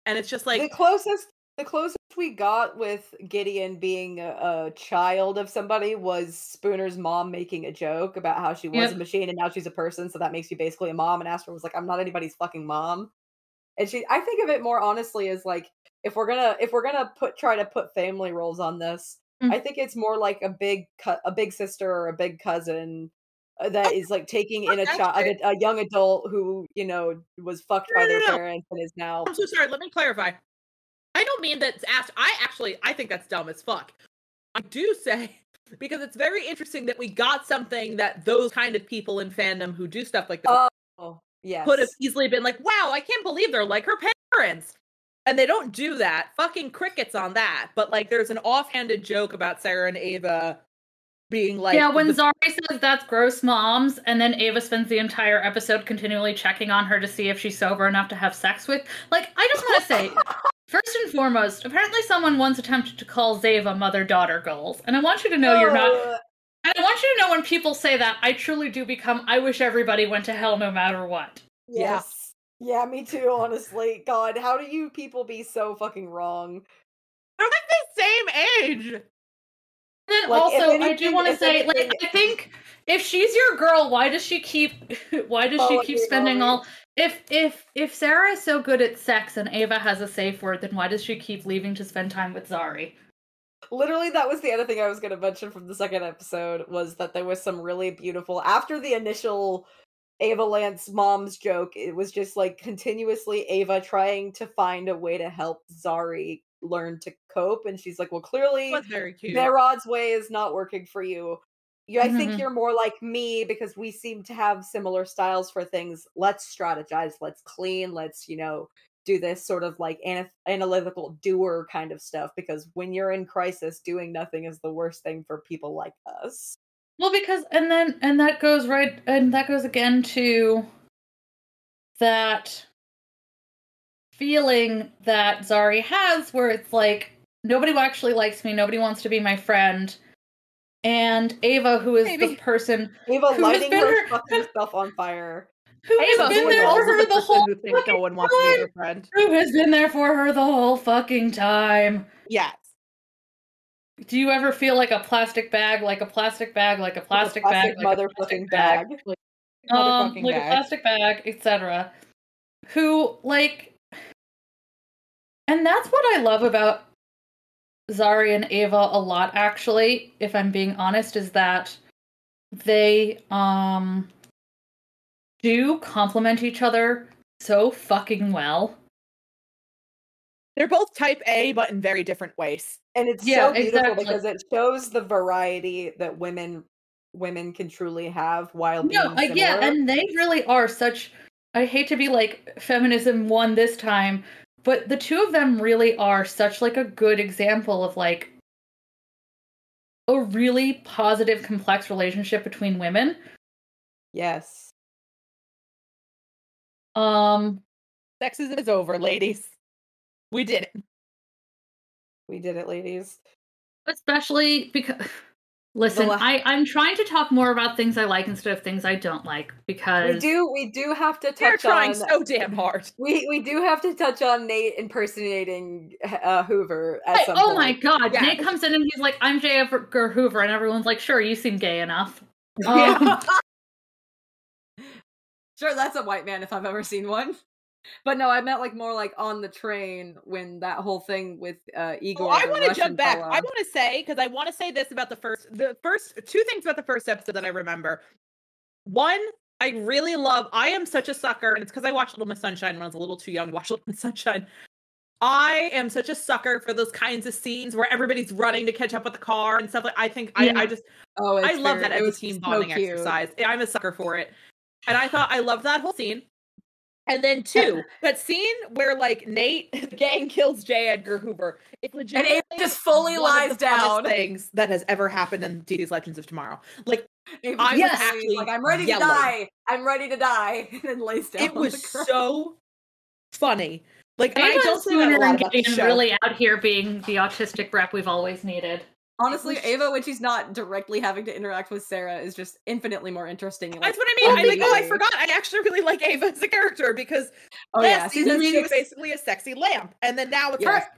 And it's just like the closest the closest we got with Gideon being a, a child of somebody was Spooner's mom making a joke about how she was Yep. a machine and now she's a person, so that makes you basically a mom. And Astra was like, "I'm not anybody's fucking mom." And she, I think of it more honestly as like, if we're gonna if we're gonna put try to put family roles on this, Mm. I think it's more like a big cu- a big sister or a big cousin. uh, That is like taking in a child, a, a young adult who you know was fucked No, by no, their no. parents and is now I'm so sorry. Let me clarify. I don't mean that's asked. I actually I think that's dumb as fuck. I do say [LAUGHS] because it's very interesting that we got something that those kind of people in fandom who do stuff like that Oh, yes. could have easily been like, "Wow, I can't believe they're like her parents," and they don't do that. Fucking crickets on that. But like, there's an offhanded joke about Sara and Ava being like, yeah, when the- Zari says that's gross moms, and then Ava spends the entire episode continually checking on her to see if she's sober enough to have sex with. Like, I just want to say, [LAUGHS] first and foremost, apparently someone once attempted to call Zava mother daughter goals, and I want you to know you're not. And I want you to know when people say that, I truly do become. I wish everybody went to hell no matter what. Yes. Yeah, me too, honestly. God, how do you people be so fucking wrong? they're like the same age. And then Like, also, I do want to say, like, I think if she's your girl, why does she keep? [LAUGHS] Why does she oh, keep spending all? If if if Sara is so good at sex and Ava has a safe word, then why does she keep leaving to spend time with Zari? Literally, that was the other thing I was going to mention from the second episode was that there was some really beautiful after the initial Ava Lance mom's joke. It was just like continuously Ava trying to find a way to help Zari learn to cope, and she's like, "Well, clearly, It was very cute. Behrad's way is not working for you. You, I think Mhm. you're more like me because we seem to have similar styles for things. Let's strategize. Let's clean. Let's, you know, do this sort of like ana- analytical doer kind of stuff. Because when you're in crisis, doing nothing is the worst thing for people like us. Well, because and then and that goes right and that goes again to that feeling that Zari has where it's like nobody actually likes me, nobody wants to be my friend. And Ava, who is the person Ava Who has lighting been her her- fucking stuff on fire. who has been there for her the the whole who thinks no one wants to be her friend. who has been there for her the whole fucking time. Yes. Do you ever feel like a plastic bag, like a plastic bag, like a plastic, plastic bag, like a motherfucking plastic bag. Like, um, like a plastic bag, etc. Who like, and that's what I love about Zari and Ava a lot. Actually, if I'm being honest, is that they um do complement each other so fucking well. They're both type A, but in very different ways. And it's Yeah, so beautiful exactly. because it shows the variety that women women can truly have while being No, uh, yeah, and they really are such. I hate to be like feminism won this time, but the two of them really are such like a good example of like a really positive, complex relationship between women. yes. Um, Sexism is over, ladies. We did it. We did it, ladies. especially because. [SIGHS] Listen, la- I, I'm trying to talk more about things I like instead of things I don't like because We do we do have to They're touch trying on so damn hard. we we do have to touch on Nate impersonating uh, Hoover at Hey, some oh my god, Yeah. Nate comes in and he's like, I'm J. Edgar Hoover, and everyone's like, sure, you seem gay enough. [LAUGHS] Yeah. Um, [LAUGHS] Sure, that's a white man if I've ever seen one. But no, I meant like more like on the train when that whole thing with uh Igor. Oh, I want to jump back. I want to say because I want to say this about the first, the first two things about the first episode that I remember. One, I really love. I am such a sucker, and it's because I watched Little Miss Sunshine when I was a little too young to watch [LAUGHS] Little Miss Sunshine. I am such a sucker for those kinds of scenes where everybody's running to catch up with the car and stuff. Like I think Yeah. I, I just Oh, I love that as a team bonding exercise. I'm a sucker for it. And I thought I loved that whole scene. And then two, that scene where like Nate [LAUGHS] the gang kills J. Edgar Hoover. It's And legitimately Ava just fully one of lies the down. Things that has ever happened in DC's Legends of Tomorrow. Like I was was just actually like I'm ready yelling. to die. I'm ready to die, [LAUGHS] and then lays down. it was so funny. Like and I Ava don't say that a lot and about the show. really out here being the autistic rep we've always needed. Honestly, was- Ava, when she's not directly having to interact with Sara, is just infinitely more interesting. and, That's what I mean. I'm like, oh, I forgot. I actually really like Ava as a character because Oh last yeah, season season she was basically a sexy lamp, and then now it's Yes. her.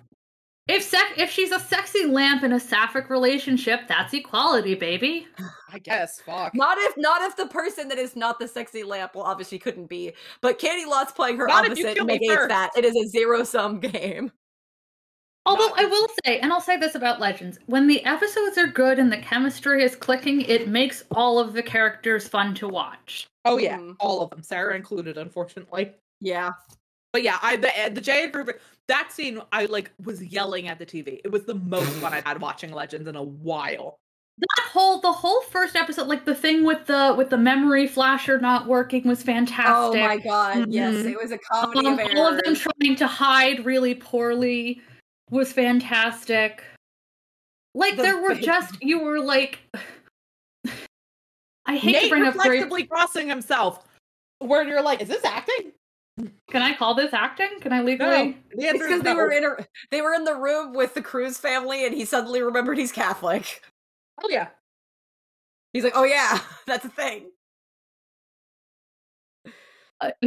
If sec- if she's a sexy lamp in a sapphic relationship, that's equality, baby. I guess. Fuck. Not if not if the person that is not the sexy lamp, well, obviously couldn't be. But Caity Lotz playing her Not opposite negates that. It is a zero sum [LAUGHS] game. Although I will say, and I'll say this about Legends, when the episodes are good and the chemistry is clicking, it makes all of the characters fun to watch. Oh yeah, Mhm. all of them, Sara included, unfortunately. Yeah. But yeah, I the the Jay and Rupert that scene I like was yelling at the TV. It was the most fun I've had watching Legends in a while. That whole the whole first episode, like the thing with the with the memory flasher not working was fantastic. Oh my god. Yes, Mhm. it was a comedy Um, of all of them trying to hide really poorly was fantastic. Like The there were big- just you were like [SIGHS] I hate Nate to bring up great reflexively crossing himself. Where you're like, is this acting? Can I call this acting? Can I No. legally The It's answer is because they were in a, they were in the room with the Cruz family, and he suddenly remembered he's Catholic. Oh yeah. He's like, "Oh yeah, [LAUGHS] that's a thing." Uh, [LAUGHS]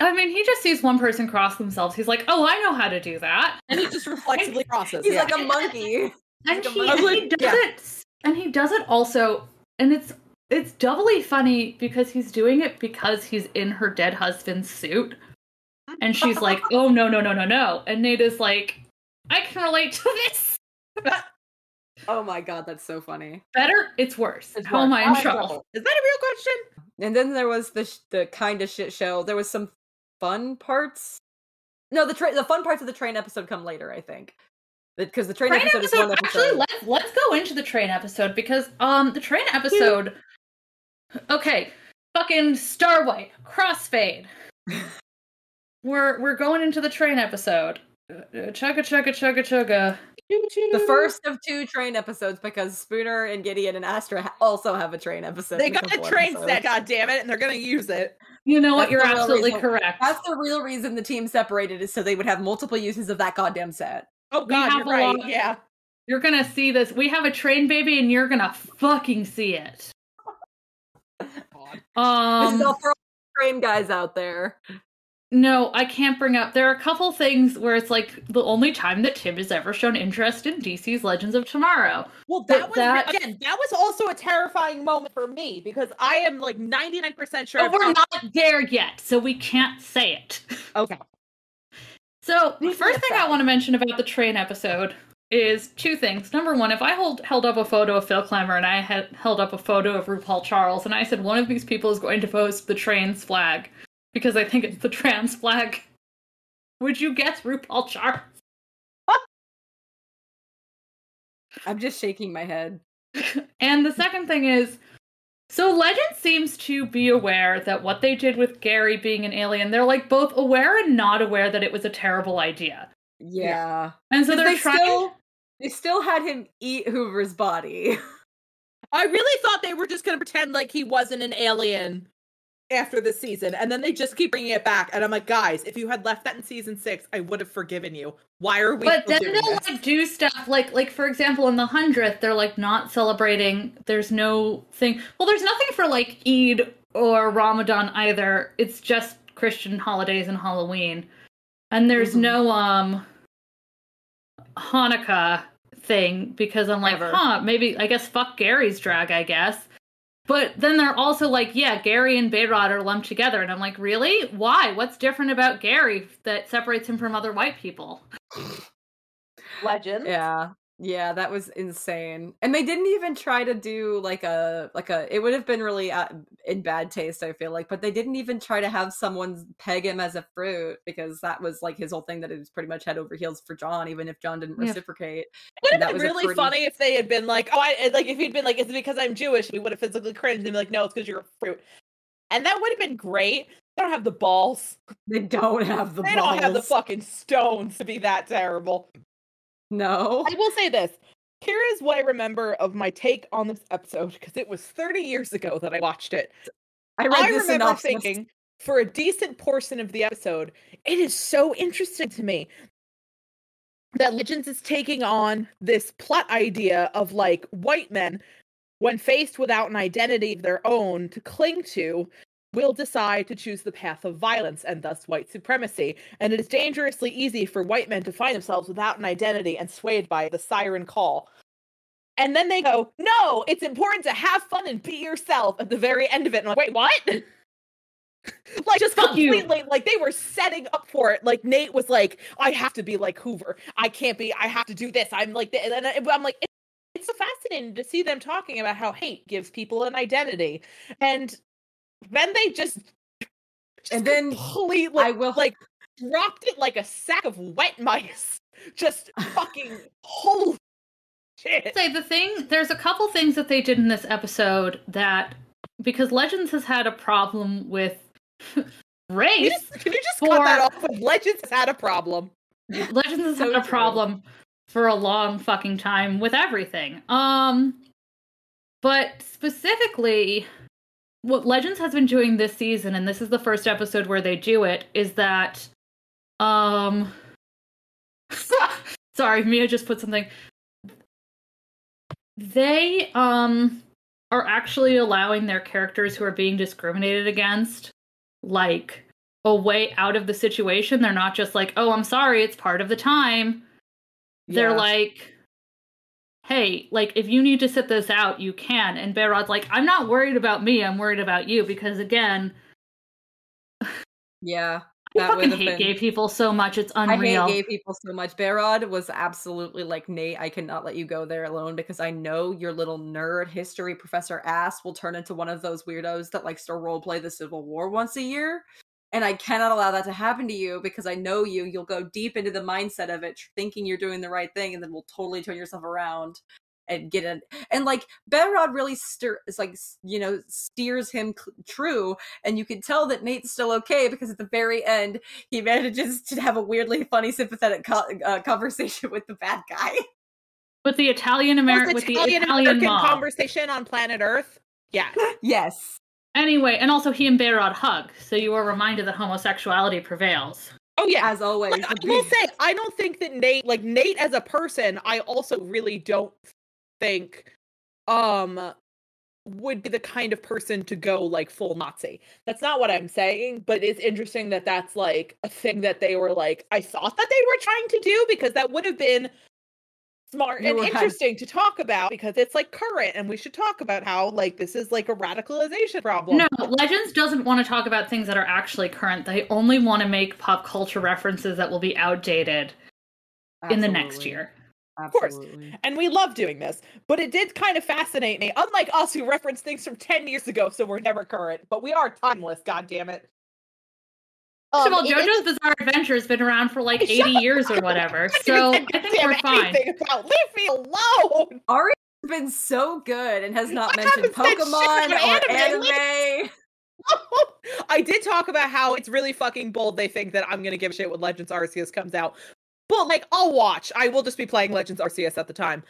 I mean, he just sees one person cross themselves. He's like, "Oh, I know how to do that." And he just reflexively crosses. He's yeah. like a monkey. [LAUGHS] and Like a he, monkey. and he does Yeah. it and he does it also and it's it's doubly funny because he's doing it because he's in her dead husband's suit and she's like [LAUGHS] oh no no no no no and nate is like i can relate to this Oh my god, that's so funny. better it's worse It's how am i in I'm trouble Is that a real question? And then there was the sh- the kind of shit show. There was some fun parts. No, the train the fun parts of the train episode come later, I think. Because the train, train episode, is episode one actually episode. let's let's go into the train episode because um the train episode okay fucking star white crossfade [LAUGHS] we're we're going into the train episode chugga chugga chugga chugga the first of two train episodes because Spooner and Gideon and Astra also have a train episode. They in got a train episodes. set, god damn it, and they're gonna use it. You know what? That's You're absolutely reason- correct. That's the real reason the team separated is so they would have multiple uses of that goddamn set. Oh god, you're right. lot- Yeah. You're gonna see this. We have a train baby, and you're gonna fucking see it. [LAUGHS] this is Um, all for all the train guys out there. No, I can't bring up. There are a couple things where it's like the only time that Tim has ever shown interest in DC's Legends of Tomorrow. Well, But that was that- again. That was also a terrifying moment for me because I am like ninety nine percent sure. But we're not there yet, so we can't say it. [LAUGHS] okay. So the first thing I want to mention about the train episode is two things. Number one, if I hold, held up a photo of Phil Klemmer and I had held up a photo of RuPaul Charles and I said one of these people is going to post the train's flag because I think it's the trans flag, would you guess RuPaul Charles? I'm just shaking my head. [LAUGHS] and the second thing is so Legend seems to be aware that what they did with Gary being an alien, they're like both aware and not aware that it was a terrible idea. Yeah. And so they're they trying still they still had him eat Hoover's body. [LAUGHS] I really thought they were just gonna pretend like he wasn't an alien after the season, and then they just keep bringing it back. And I'm like, guys, if you had left that in season six, I would have forgiven you. Why are we? but then doing they'll this? like do stuff like like for example in the hundredth they're like not celebrating there's no thing well there's nothing for like eid or ramadan either it's just christian holidays and halloween and there's Mhm. no um hanukkah thing because i'm like Ever. huh maybe i guess fuck gary's drag i guess but then they're also like, yeah, Gary and Behrad are lumped together. And I'm like, really? Why? What's different about Gary that separates him from other white people? legend. yeah. Yeah, that was insane. And they didn't even try to do like a like a it would have been really uh, in bad taste, I feel like, but they didn't even try to have someone peg him as a fruit because that was like his whole thing that it was pretty much head over heels for John even if John didn't Yeah. reciprocate. Would have been really pretty- funny if they had been like, oh, I like if he'd been like, is it because I'm Jewish? We would have physically cringed and be like, no, it's because you're a fruit, and that would have been great. They don't have the balls. They don't have the they don't have the fucking stones to be that terrible. No. I will say this. Here is what I remember of my take on this episode because it was 30 years ago that I watched it. I read I the remember synopsis. thinking for a decent portion of the episode, it is so interesting to me that Legends is taking on this plot idea of like white men, when faced without an identity of their own to cling to, will decide to choose the path of violence and thus white supremacy. And it is dangerously easy for white men to find themselves without an identity and swayed by the siren call. And then they go, No, it's important to have fun and be yourself at the very end of it. And I'm like, wait, what? [LAUGHS] like just Fuck you. completely like they were setting up for it. Like Nate was like, I have to be like Hoover. I can't be, I have to do this. I'm like, th- and I- I'm like, it's so fascinating to see them talking about how hate gives people an identity. And then they just, just And then completely I will like dropped it like a sack of wet mice. [LAUGHS] Just fucking [LAUGHS] holy shit. say the thing there's a couple things that they did in this episode that because legends has had a problem with [LAUGHS] Can you race just, can you just cut that off? with Legends has had a problem. legends has So had a true. problem for a long fucking time with everything um but specifically what legends has been doing this season and this is the first episode where they do it is that um [LAUGHS] sorry mia just put something. They um are actually allowing their characters who are being discriminated against like a way out of the situation. They're not just like oh i'm sorry it's part of the time. They're like hey like if you need to sit this out you can and Behrad's like i'm not worried about me i'm worried about you because again Yeah. i That fucking would've hate been- gay people so much it's unreal. I hate gay people so much. Behrad was absolutely like Nate. I cannot let you go there alone because I know your little nerd history professor ass will turn into one of those weirdos that likes to roleplay the Civil War once a year. And I cannot allow that to happen to you because I know you. You'll go deep into the mindset of it, thinking you're doing the right thing, and then will totally turn yourself around and get it. And like Behrad really steer is like you know steers him c- true, and you can tell that Nate's still okay because at the very end he manages to have a weirdly funny, sympathetic co- uh, conversation with the bad guy. with the italian american with the Italian italian American conversation on planet Earth. Yeah. [LAUGHS] yes. Anyway and also he and Behrad hug so you are reminded that homosexuality prevails Oh yeah. As always. But I will say, I don't think that Nate, like Nate as a person, I also really don't think um would be the kind of person to go like full Nazi. That's not what I'm saying, but it's interesting that that's like a thing that they were like I thought that they were trying to do because that would have been smart You and were- interesting to talk about because it's like current and we should talk about how like this is like a radicalization problem. No, Legends doesn't want to talk about things that are actually current. They only want to make pop culture references that will be outdated in the next Absolutely. Of course. Absolutely. And we love doing this, but it did kind of fascinate me. Unlike us who reference things from 10 years ago, so we're never current, but we are timeless, god damn it. First of Um, all, it- JoJo's Bizarre Adventure has been around for like [LAUGHS] 80 years or whatever, [LAUGHS] so I think damn we're fine. About, leave me alone. Ari's been so good and has not I mentioned haven't said shit Pokemon or anime, anime. [LAUGHS] I did talk about how it's really fucking bold. They think that I'm gonna give a shit when Legends Arceus comes out, but like I'll watch. I will just be playing Legends Arceus at the time.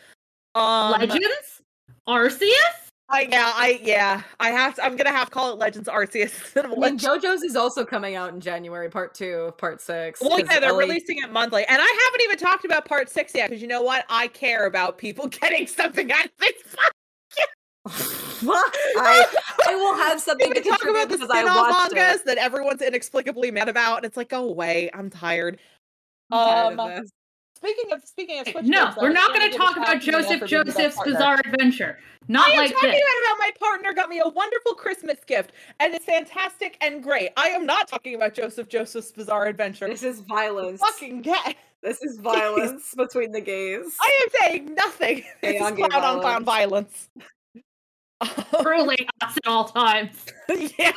Um, Legends? Arceus? I, yeah, I yeah, I have. To, I'm gonna have to call it Legends Arceus instead of I mean, JoJo's is also coming out in January, part two of part six. Well, yeah, they're Ellie- releasing it monthly, and I haven't even talked about part six yet because you know what? I care about people [LAUGHS] getting something out of this. [LAUGHS] I, I will have [LAUGHS] something to talk about the because I watched mangas it. that everyone's inexplicably mad about, and it's like, go away. I'm tired. I'm tired Um, this. Speaking of speaking of Switch No, games, we're not going to talk about out to Mia Joseph for being the best Joseph's. Bizarre Adventure. Not I am like talking this. about my partner got me a wonderful Christmas gift, and it's fantastic and great. I am not talking about Joseph Joseph's Bizarre Adventure. This is violence. Fucking get. This is [LAUGHS] violence between the gays. I am saying nothing. Gay This is on gay clown on clown violence. Truly us at all times. [LAUGHS] yeah.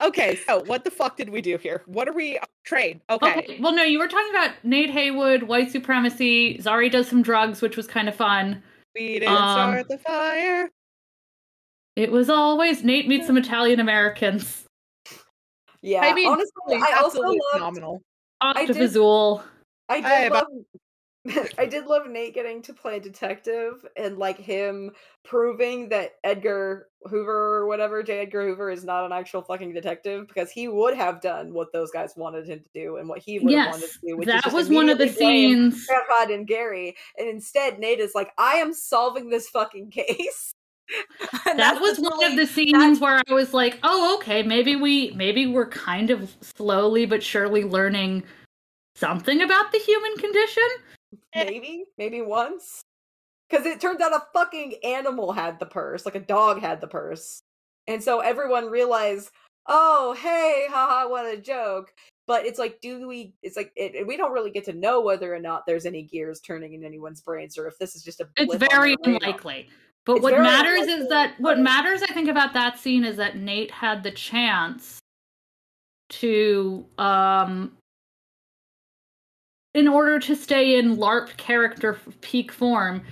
Okay, so what the fuck did we do here? What are we trade? Okay. Okay. Well, no, you were talking about Nate Heywood, white supremacy. Zari does some drugs, which was kind of fun. We didn't Um, start the fire. It was always Nate meets some Italian Americans. Yeah, I mean, honestly, I also absolutely loved. phenomenal. I did- Octavizul. I did Hey, but- love [LAUGHS] I did love Nate getting to play a detective and like him proving that Edgar Hoover or whatever, J. Edgar Hoover is not an actual fucking detective because he would have done what those guys wanted him to do and what he would have wanted to do. Which that was one of the scenes. Farhad and Gary. And instead Nate is like, I am solving this fucking case. [LAUGHS] That was one of the scenes where I was like, "Oh, okay, maybe we maybe we're kind of slowly but surely learning something about the human condition." maybe maybe once because it turns out a fucking animal had the purse like a dog had the purse. And so everyone realized oh hey haha what a joke. But it's like do we it's like it, we don't really get to know whether or not there's any gears turning in anyone's brains or if this is just a It's very unlikely. But It's what matters is that what matters I think about that scene is that Nate had the chance to um in order to stay in LARP character peak form,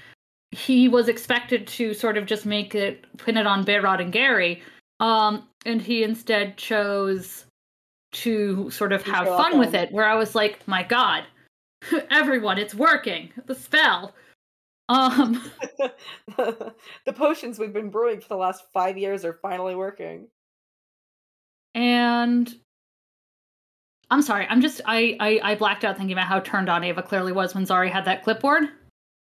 he was expected to sort of just make it pin it on Behrad and Gary. Um and he instead chose to sort of have fun with it where I was like, "My god, [LAUGHS] everyone, it's working. The spell." Um [LAUGHS] the potions we've been brewing for the last five years are finally working and I'm sorry, I'm just I, I I blacked out thinking about how turned on Ava clearly was when Zari had that clipboard.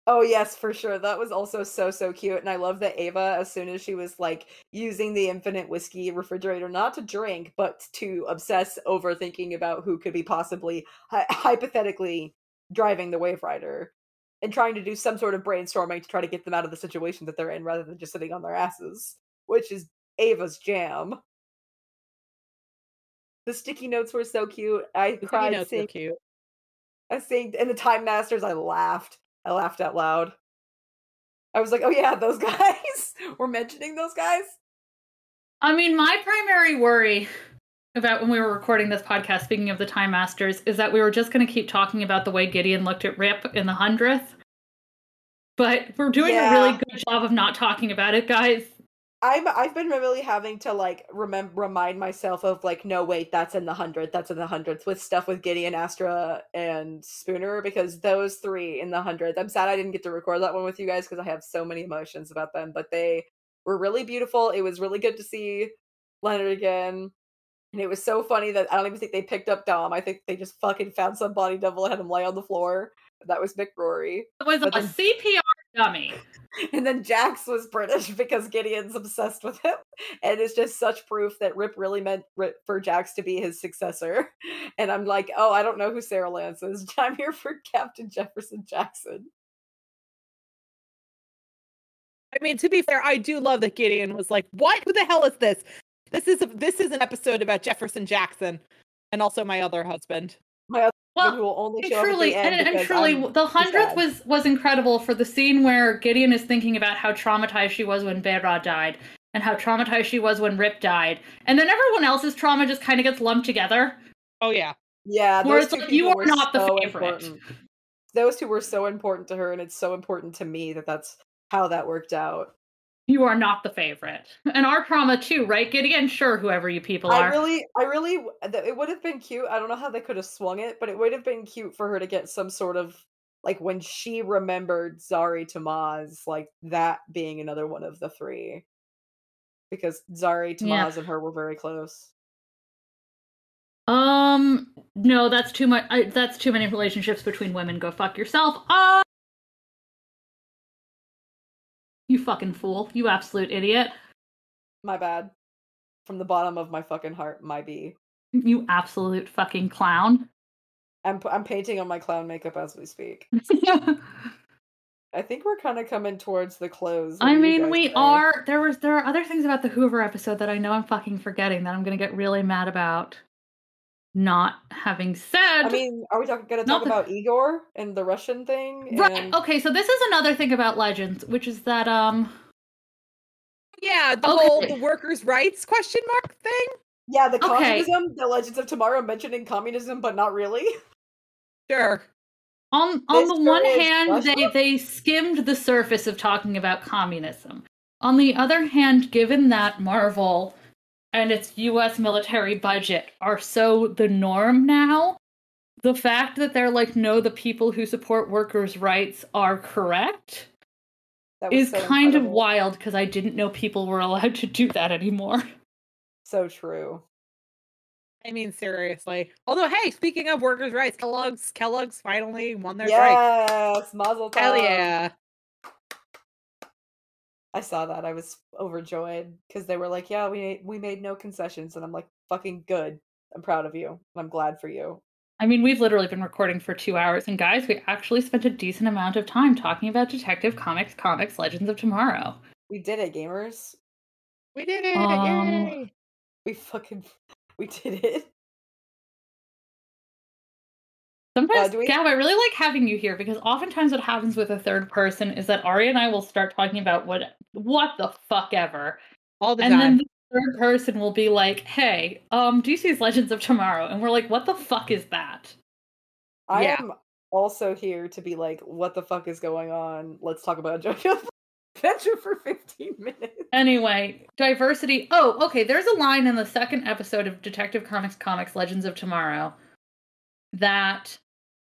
Oh yes, for sure. That was also so so cute, and I love that Ava, as soon as she was like using the infinite whiskey refrigerator, not to drink, but to obsess over thinking about who could be possibly hy- hypothetically driving the Waverider, and trying to do some sort of brainstorming to try to get them out of the situation that they're in, rather than just sitting on their asses, which is Ava's jam. The sticky notes were so cute. I The sticky cried notes were cute. I think and the Time Masters, I laughed. I laughed out loud. I was like, oh yeah, those [LAUGHS] guys. We're mentioning those guys. I mean, my primary worry about when we were recording this podcast, speaking of the Time Masters, is that we were just going to keep talking about the way Gideon looked at Rip in the hundredth. But we're doing a really good job of not talking about it, guys. I'm I've been really having to like remember remind myself of like, no wait, that's in the hundredth, that's in the hundredth with stuff with Gideon, Astra, and Spooner, because those three in the hundredth. I'm sad I didn't get to record that one with you guys because I have so many emotions about them, but they were really beautiful. It was really good to see Leonard again. And it was so funny that I don't even think they picked up Dom. I think they just fucking found some body double and had him lay on the floor. That was Mick Rory. It was a then- CPR dummy. And then Jax was British because Gideon's obsessed with him. And it's just such proof that Rip really meant Rip for Jax to be his successor. [LAUGHS] And I'm like, oh, I don't know who Sara Lance is. [LAUGHS] I'm here for Captain Jefferson Jackson. I mean, to be fair, I do love that Gideon was like, "What? Who the hell is this? This is a, this is an episode about Jefferson Jackson and also my other husband." My other Well, who will only show truly, up at the and, end and because truly, I'm the hundredth was was incredible for the scene where Gideon is thinking about how traumatized she was when Behrad died, and how traumatized she was when Rip died, and then everyone else's trauma just kind of gets lumped together. Oh yeah, Yeah, Where it's like, you are were not the so favorite. important. Those two were so important to her, and it's so important to me that that's how that worked out. You are not the favorite, and our trauma too, right? get Gideon, sure, whoever you people are I really, I really, it would have been cute. I don't know how they could have swung it, but it would have been cute for her to get some sort of like when she remembered Zari Tomaz, like that being another one of the three, because Zari Tomaz Yeah. and her were very close. Um, no, that's too much. I, that's too many relationships between women. Go fuck yourself. Uh, fucking fool. You absolute idiot. My bad. From the bottom of my fucking heart, my B. You absolute fucking clown. I'm I'm painting on my clown makeup as we speak. [LAUGHS] I think we're kind of coming towards the close. What I mean, we say? are. There was there are other things about the Hoover episode that I know I'm fucking forgetting that I'm gonna get really mad about not having said. I mean, are we talking going to talk the- about Igor and the Russian thing? right? and- Okay, so this is another thing about Legends, which is that um, yeah. The Okay. whole the workers' rights question mark thing. Yeah, the Okay. communism, the Legends of Tomorrow mentioning communism, but not really. [LAUGHS] Sure. on on the one girl is hand, they they skimmed the surface of talking about communism. On the other hand, given that Marvel and its U.S. military budget are so the norm now, the fact that they're like, no, the people who support workers' rights are correct is so kind of wild because I didn't know people were allowed to do that anymore. [LAUGHS] So true. I mean, seriously. Although, hey, speaking of workers' rights, Kellogg's Kellogg's finally won their strike. Yes, Mazel Tov. Hell yeah! I saw that. I was overjoyed because they were like, "Yeah, we we made no concessions," and I'm like, "Fucking good. I'm proud of you. and I'm glad for you." I mean, we've literally been recording for two hours, and guys, we actually spent a decent amount of time talking about Detective Comics, Comics, Legends of Tomorrow. We did it, gamers. We did it! Um, Yay! We fucking we did it. Sometimes, do we- Gab, I really like having you here because oftentimes what happens with a third person is that Ari and I will start talking about what what the fuck ever, All the time. and then the third person will be like, "Hey, um, DC's Legends of Tomorrow," and we're like, "What the fuck is that?" I Yeah. am also here to be like, "What the fuck is going on? Let's talk about JoJo's Adventure for 15 minutes." Anyway, diversity. Oh, okay. There's a line in the second episode of Detective Comics Comics Legends of Tomorrow that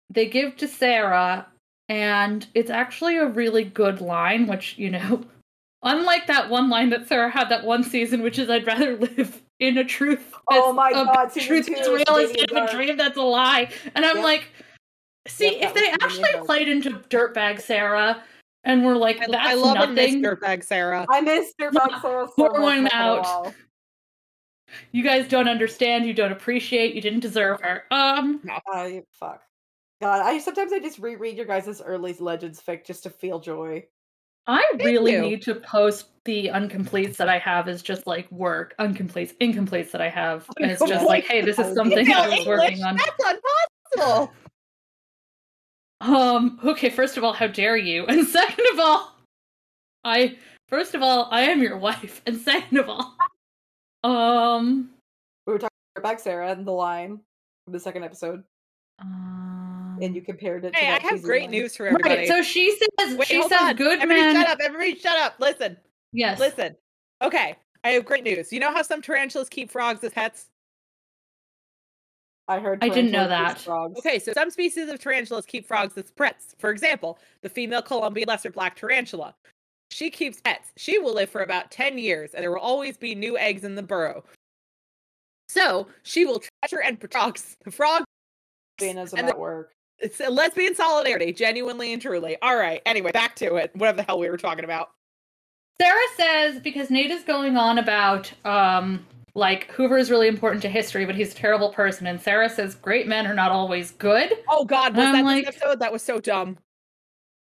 they give to Sara, and it's actually a really good line, which, you know, [LAUGHS] unlike that one line that Sara had that one season, which is I'd rather [LAUGHS] live in a truth Oh my a God, season truth two that's is real Damien instead of a dream that's a lie. And I'm Yep. like, see, Yep, if they actually Darhk. played into Dirtbag Sara and were like, I, that's I love nothing. a Dirtbag Sara. I missed your Yeah, Sara so pour much. one not gonna out. you guys don't understand, you don't appreciate, you didn't deserve her. Um, I fuck. God, I sometimes I just reread your guys' early Legends fic just to feel joy. I Thank really you. need to post the uncompletes that I have as just like work, uncompletes, incompletes that I have [LAUGHS] as just like, hey, this is [LAUGHS] something You know I was English? working on. That's impossible. Um, okay, first of all, how dare you? [LAUGHS] And second of all, I first of all, I am your wife, and second of all, um, We were talking about Sara and the line from the second episode, um and you compared it. to Hey, I that have great one. news for everybody. right. So she says Wait, she hold says on. good Everybody men. shut up. Everybody shut up. Listen. Yes. Listen. Okay. I have great news. You know how some tarantulas keep frogs as pets? I heard. I didn't know that. Frogs. Okay, so some species of tarantulas keep frogs as pets. For example, the female Colombian lesser black tarantula. She keeps pets. She will live for about 10 years, and there will always be new eggs in the burrow. So she will treasure and protect the frog. Lesbianism and the- work. It's a lesbian solidarity, genuinely and truly. All right. Anyway, back to it. Whatever the hell we were talking about. Sara says because Nate is going on about um like Hoover is really important to history, but he's a terrible person, and Sara says great men are not always good. Oh God, was I'm that like- this episode? That was so dumb.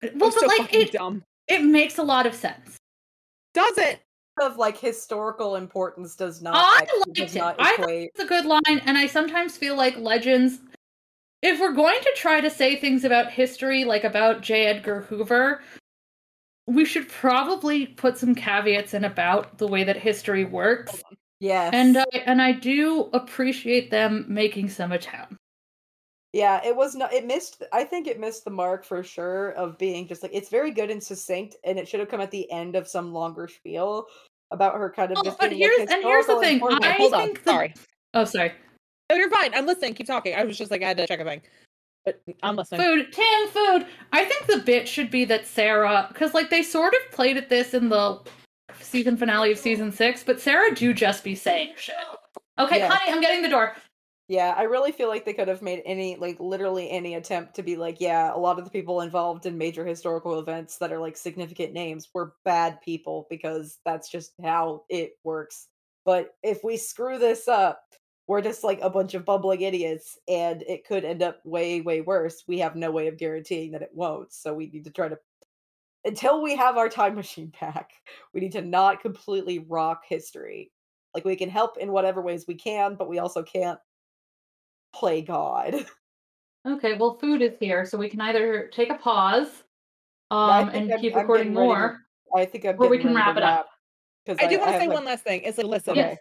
That Well, was but so like it, dumb. it makes a lot of sense. Does it? Of like historical importance does not. I ex- liked does it. not I thought. It's a good line, and I sometimes feel like legends. If we're going to try to say things about history, like about J. Edgar Hoover, we should probably put some caveats in about the way that history works. Yes. And I and I do appreciate them making some attempt. Yeah, it was not. It missed. I think it missed the mark for sure of being just like it's very good and succinct, and it should have come at the end of some longer spiel about her kind of Oh, but like, here's and here's the thing. I Hold on. think the- Sorry. Oh, sorry. No, you're fine. I'm listening. Keep talking. I was just like, I had to check a thing. But I'm listening. Food, Tim, food. I think the bit should be that Sara, because like they sort of played at this in the season finale of season six, but Sara do just be saying shit. Okay, Yeah. honey, I'm getting the door. Yeah, I really feel like they could have made any, like, literally any attempt to be like, yeah, a lot of the people involved in major historical events that are like significant names were bad people because that's just how it works. But if we screw this up, we're just like a bunch of bumbling idiots and it could end up way, way worse. We have no way of guaranteeing that it won't. So we need to try to, until we have our time [LAUGHS] machine back, we need to not completely rock history. Like, we can help in whatever ways we can, but we also can't play God. [LAUGHS] Okay, well, food is here, so we can either take a pause um, and I'm- keep I'm recording getting ready to- more. I think I'm Or we can ready wrap it up. Because I do want to say like- one last thing. It's like, listen, Yes.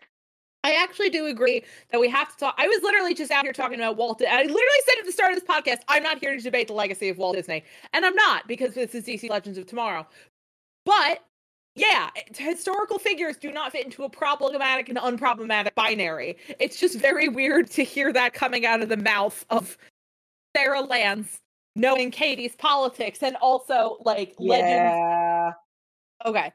I actually do agree that we have to talk. I was literally just out here talking about Walt. I literally said at the start of this podcast, I'm not here to debate the legacy of Walt Disney, and I'm not because this is DC Legends of Tomorrow. But yeah, historical figures do not fit into a problematic and unproblematic binary. It's just very weird to hear that coming out of the mouth of Sara Lance knowing Caity's politics and also like legends. Yeah. Okay.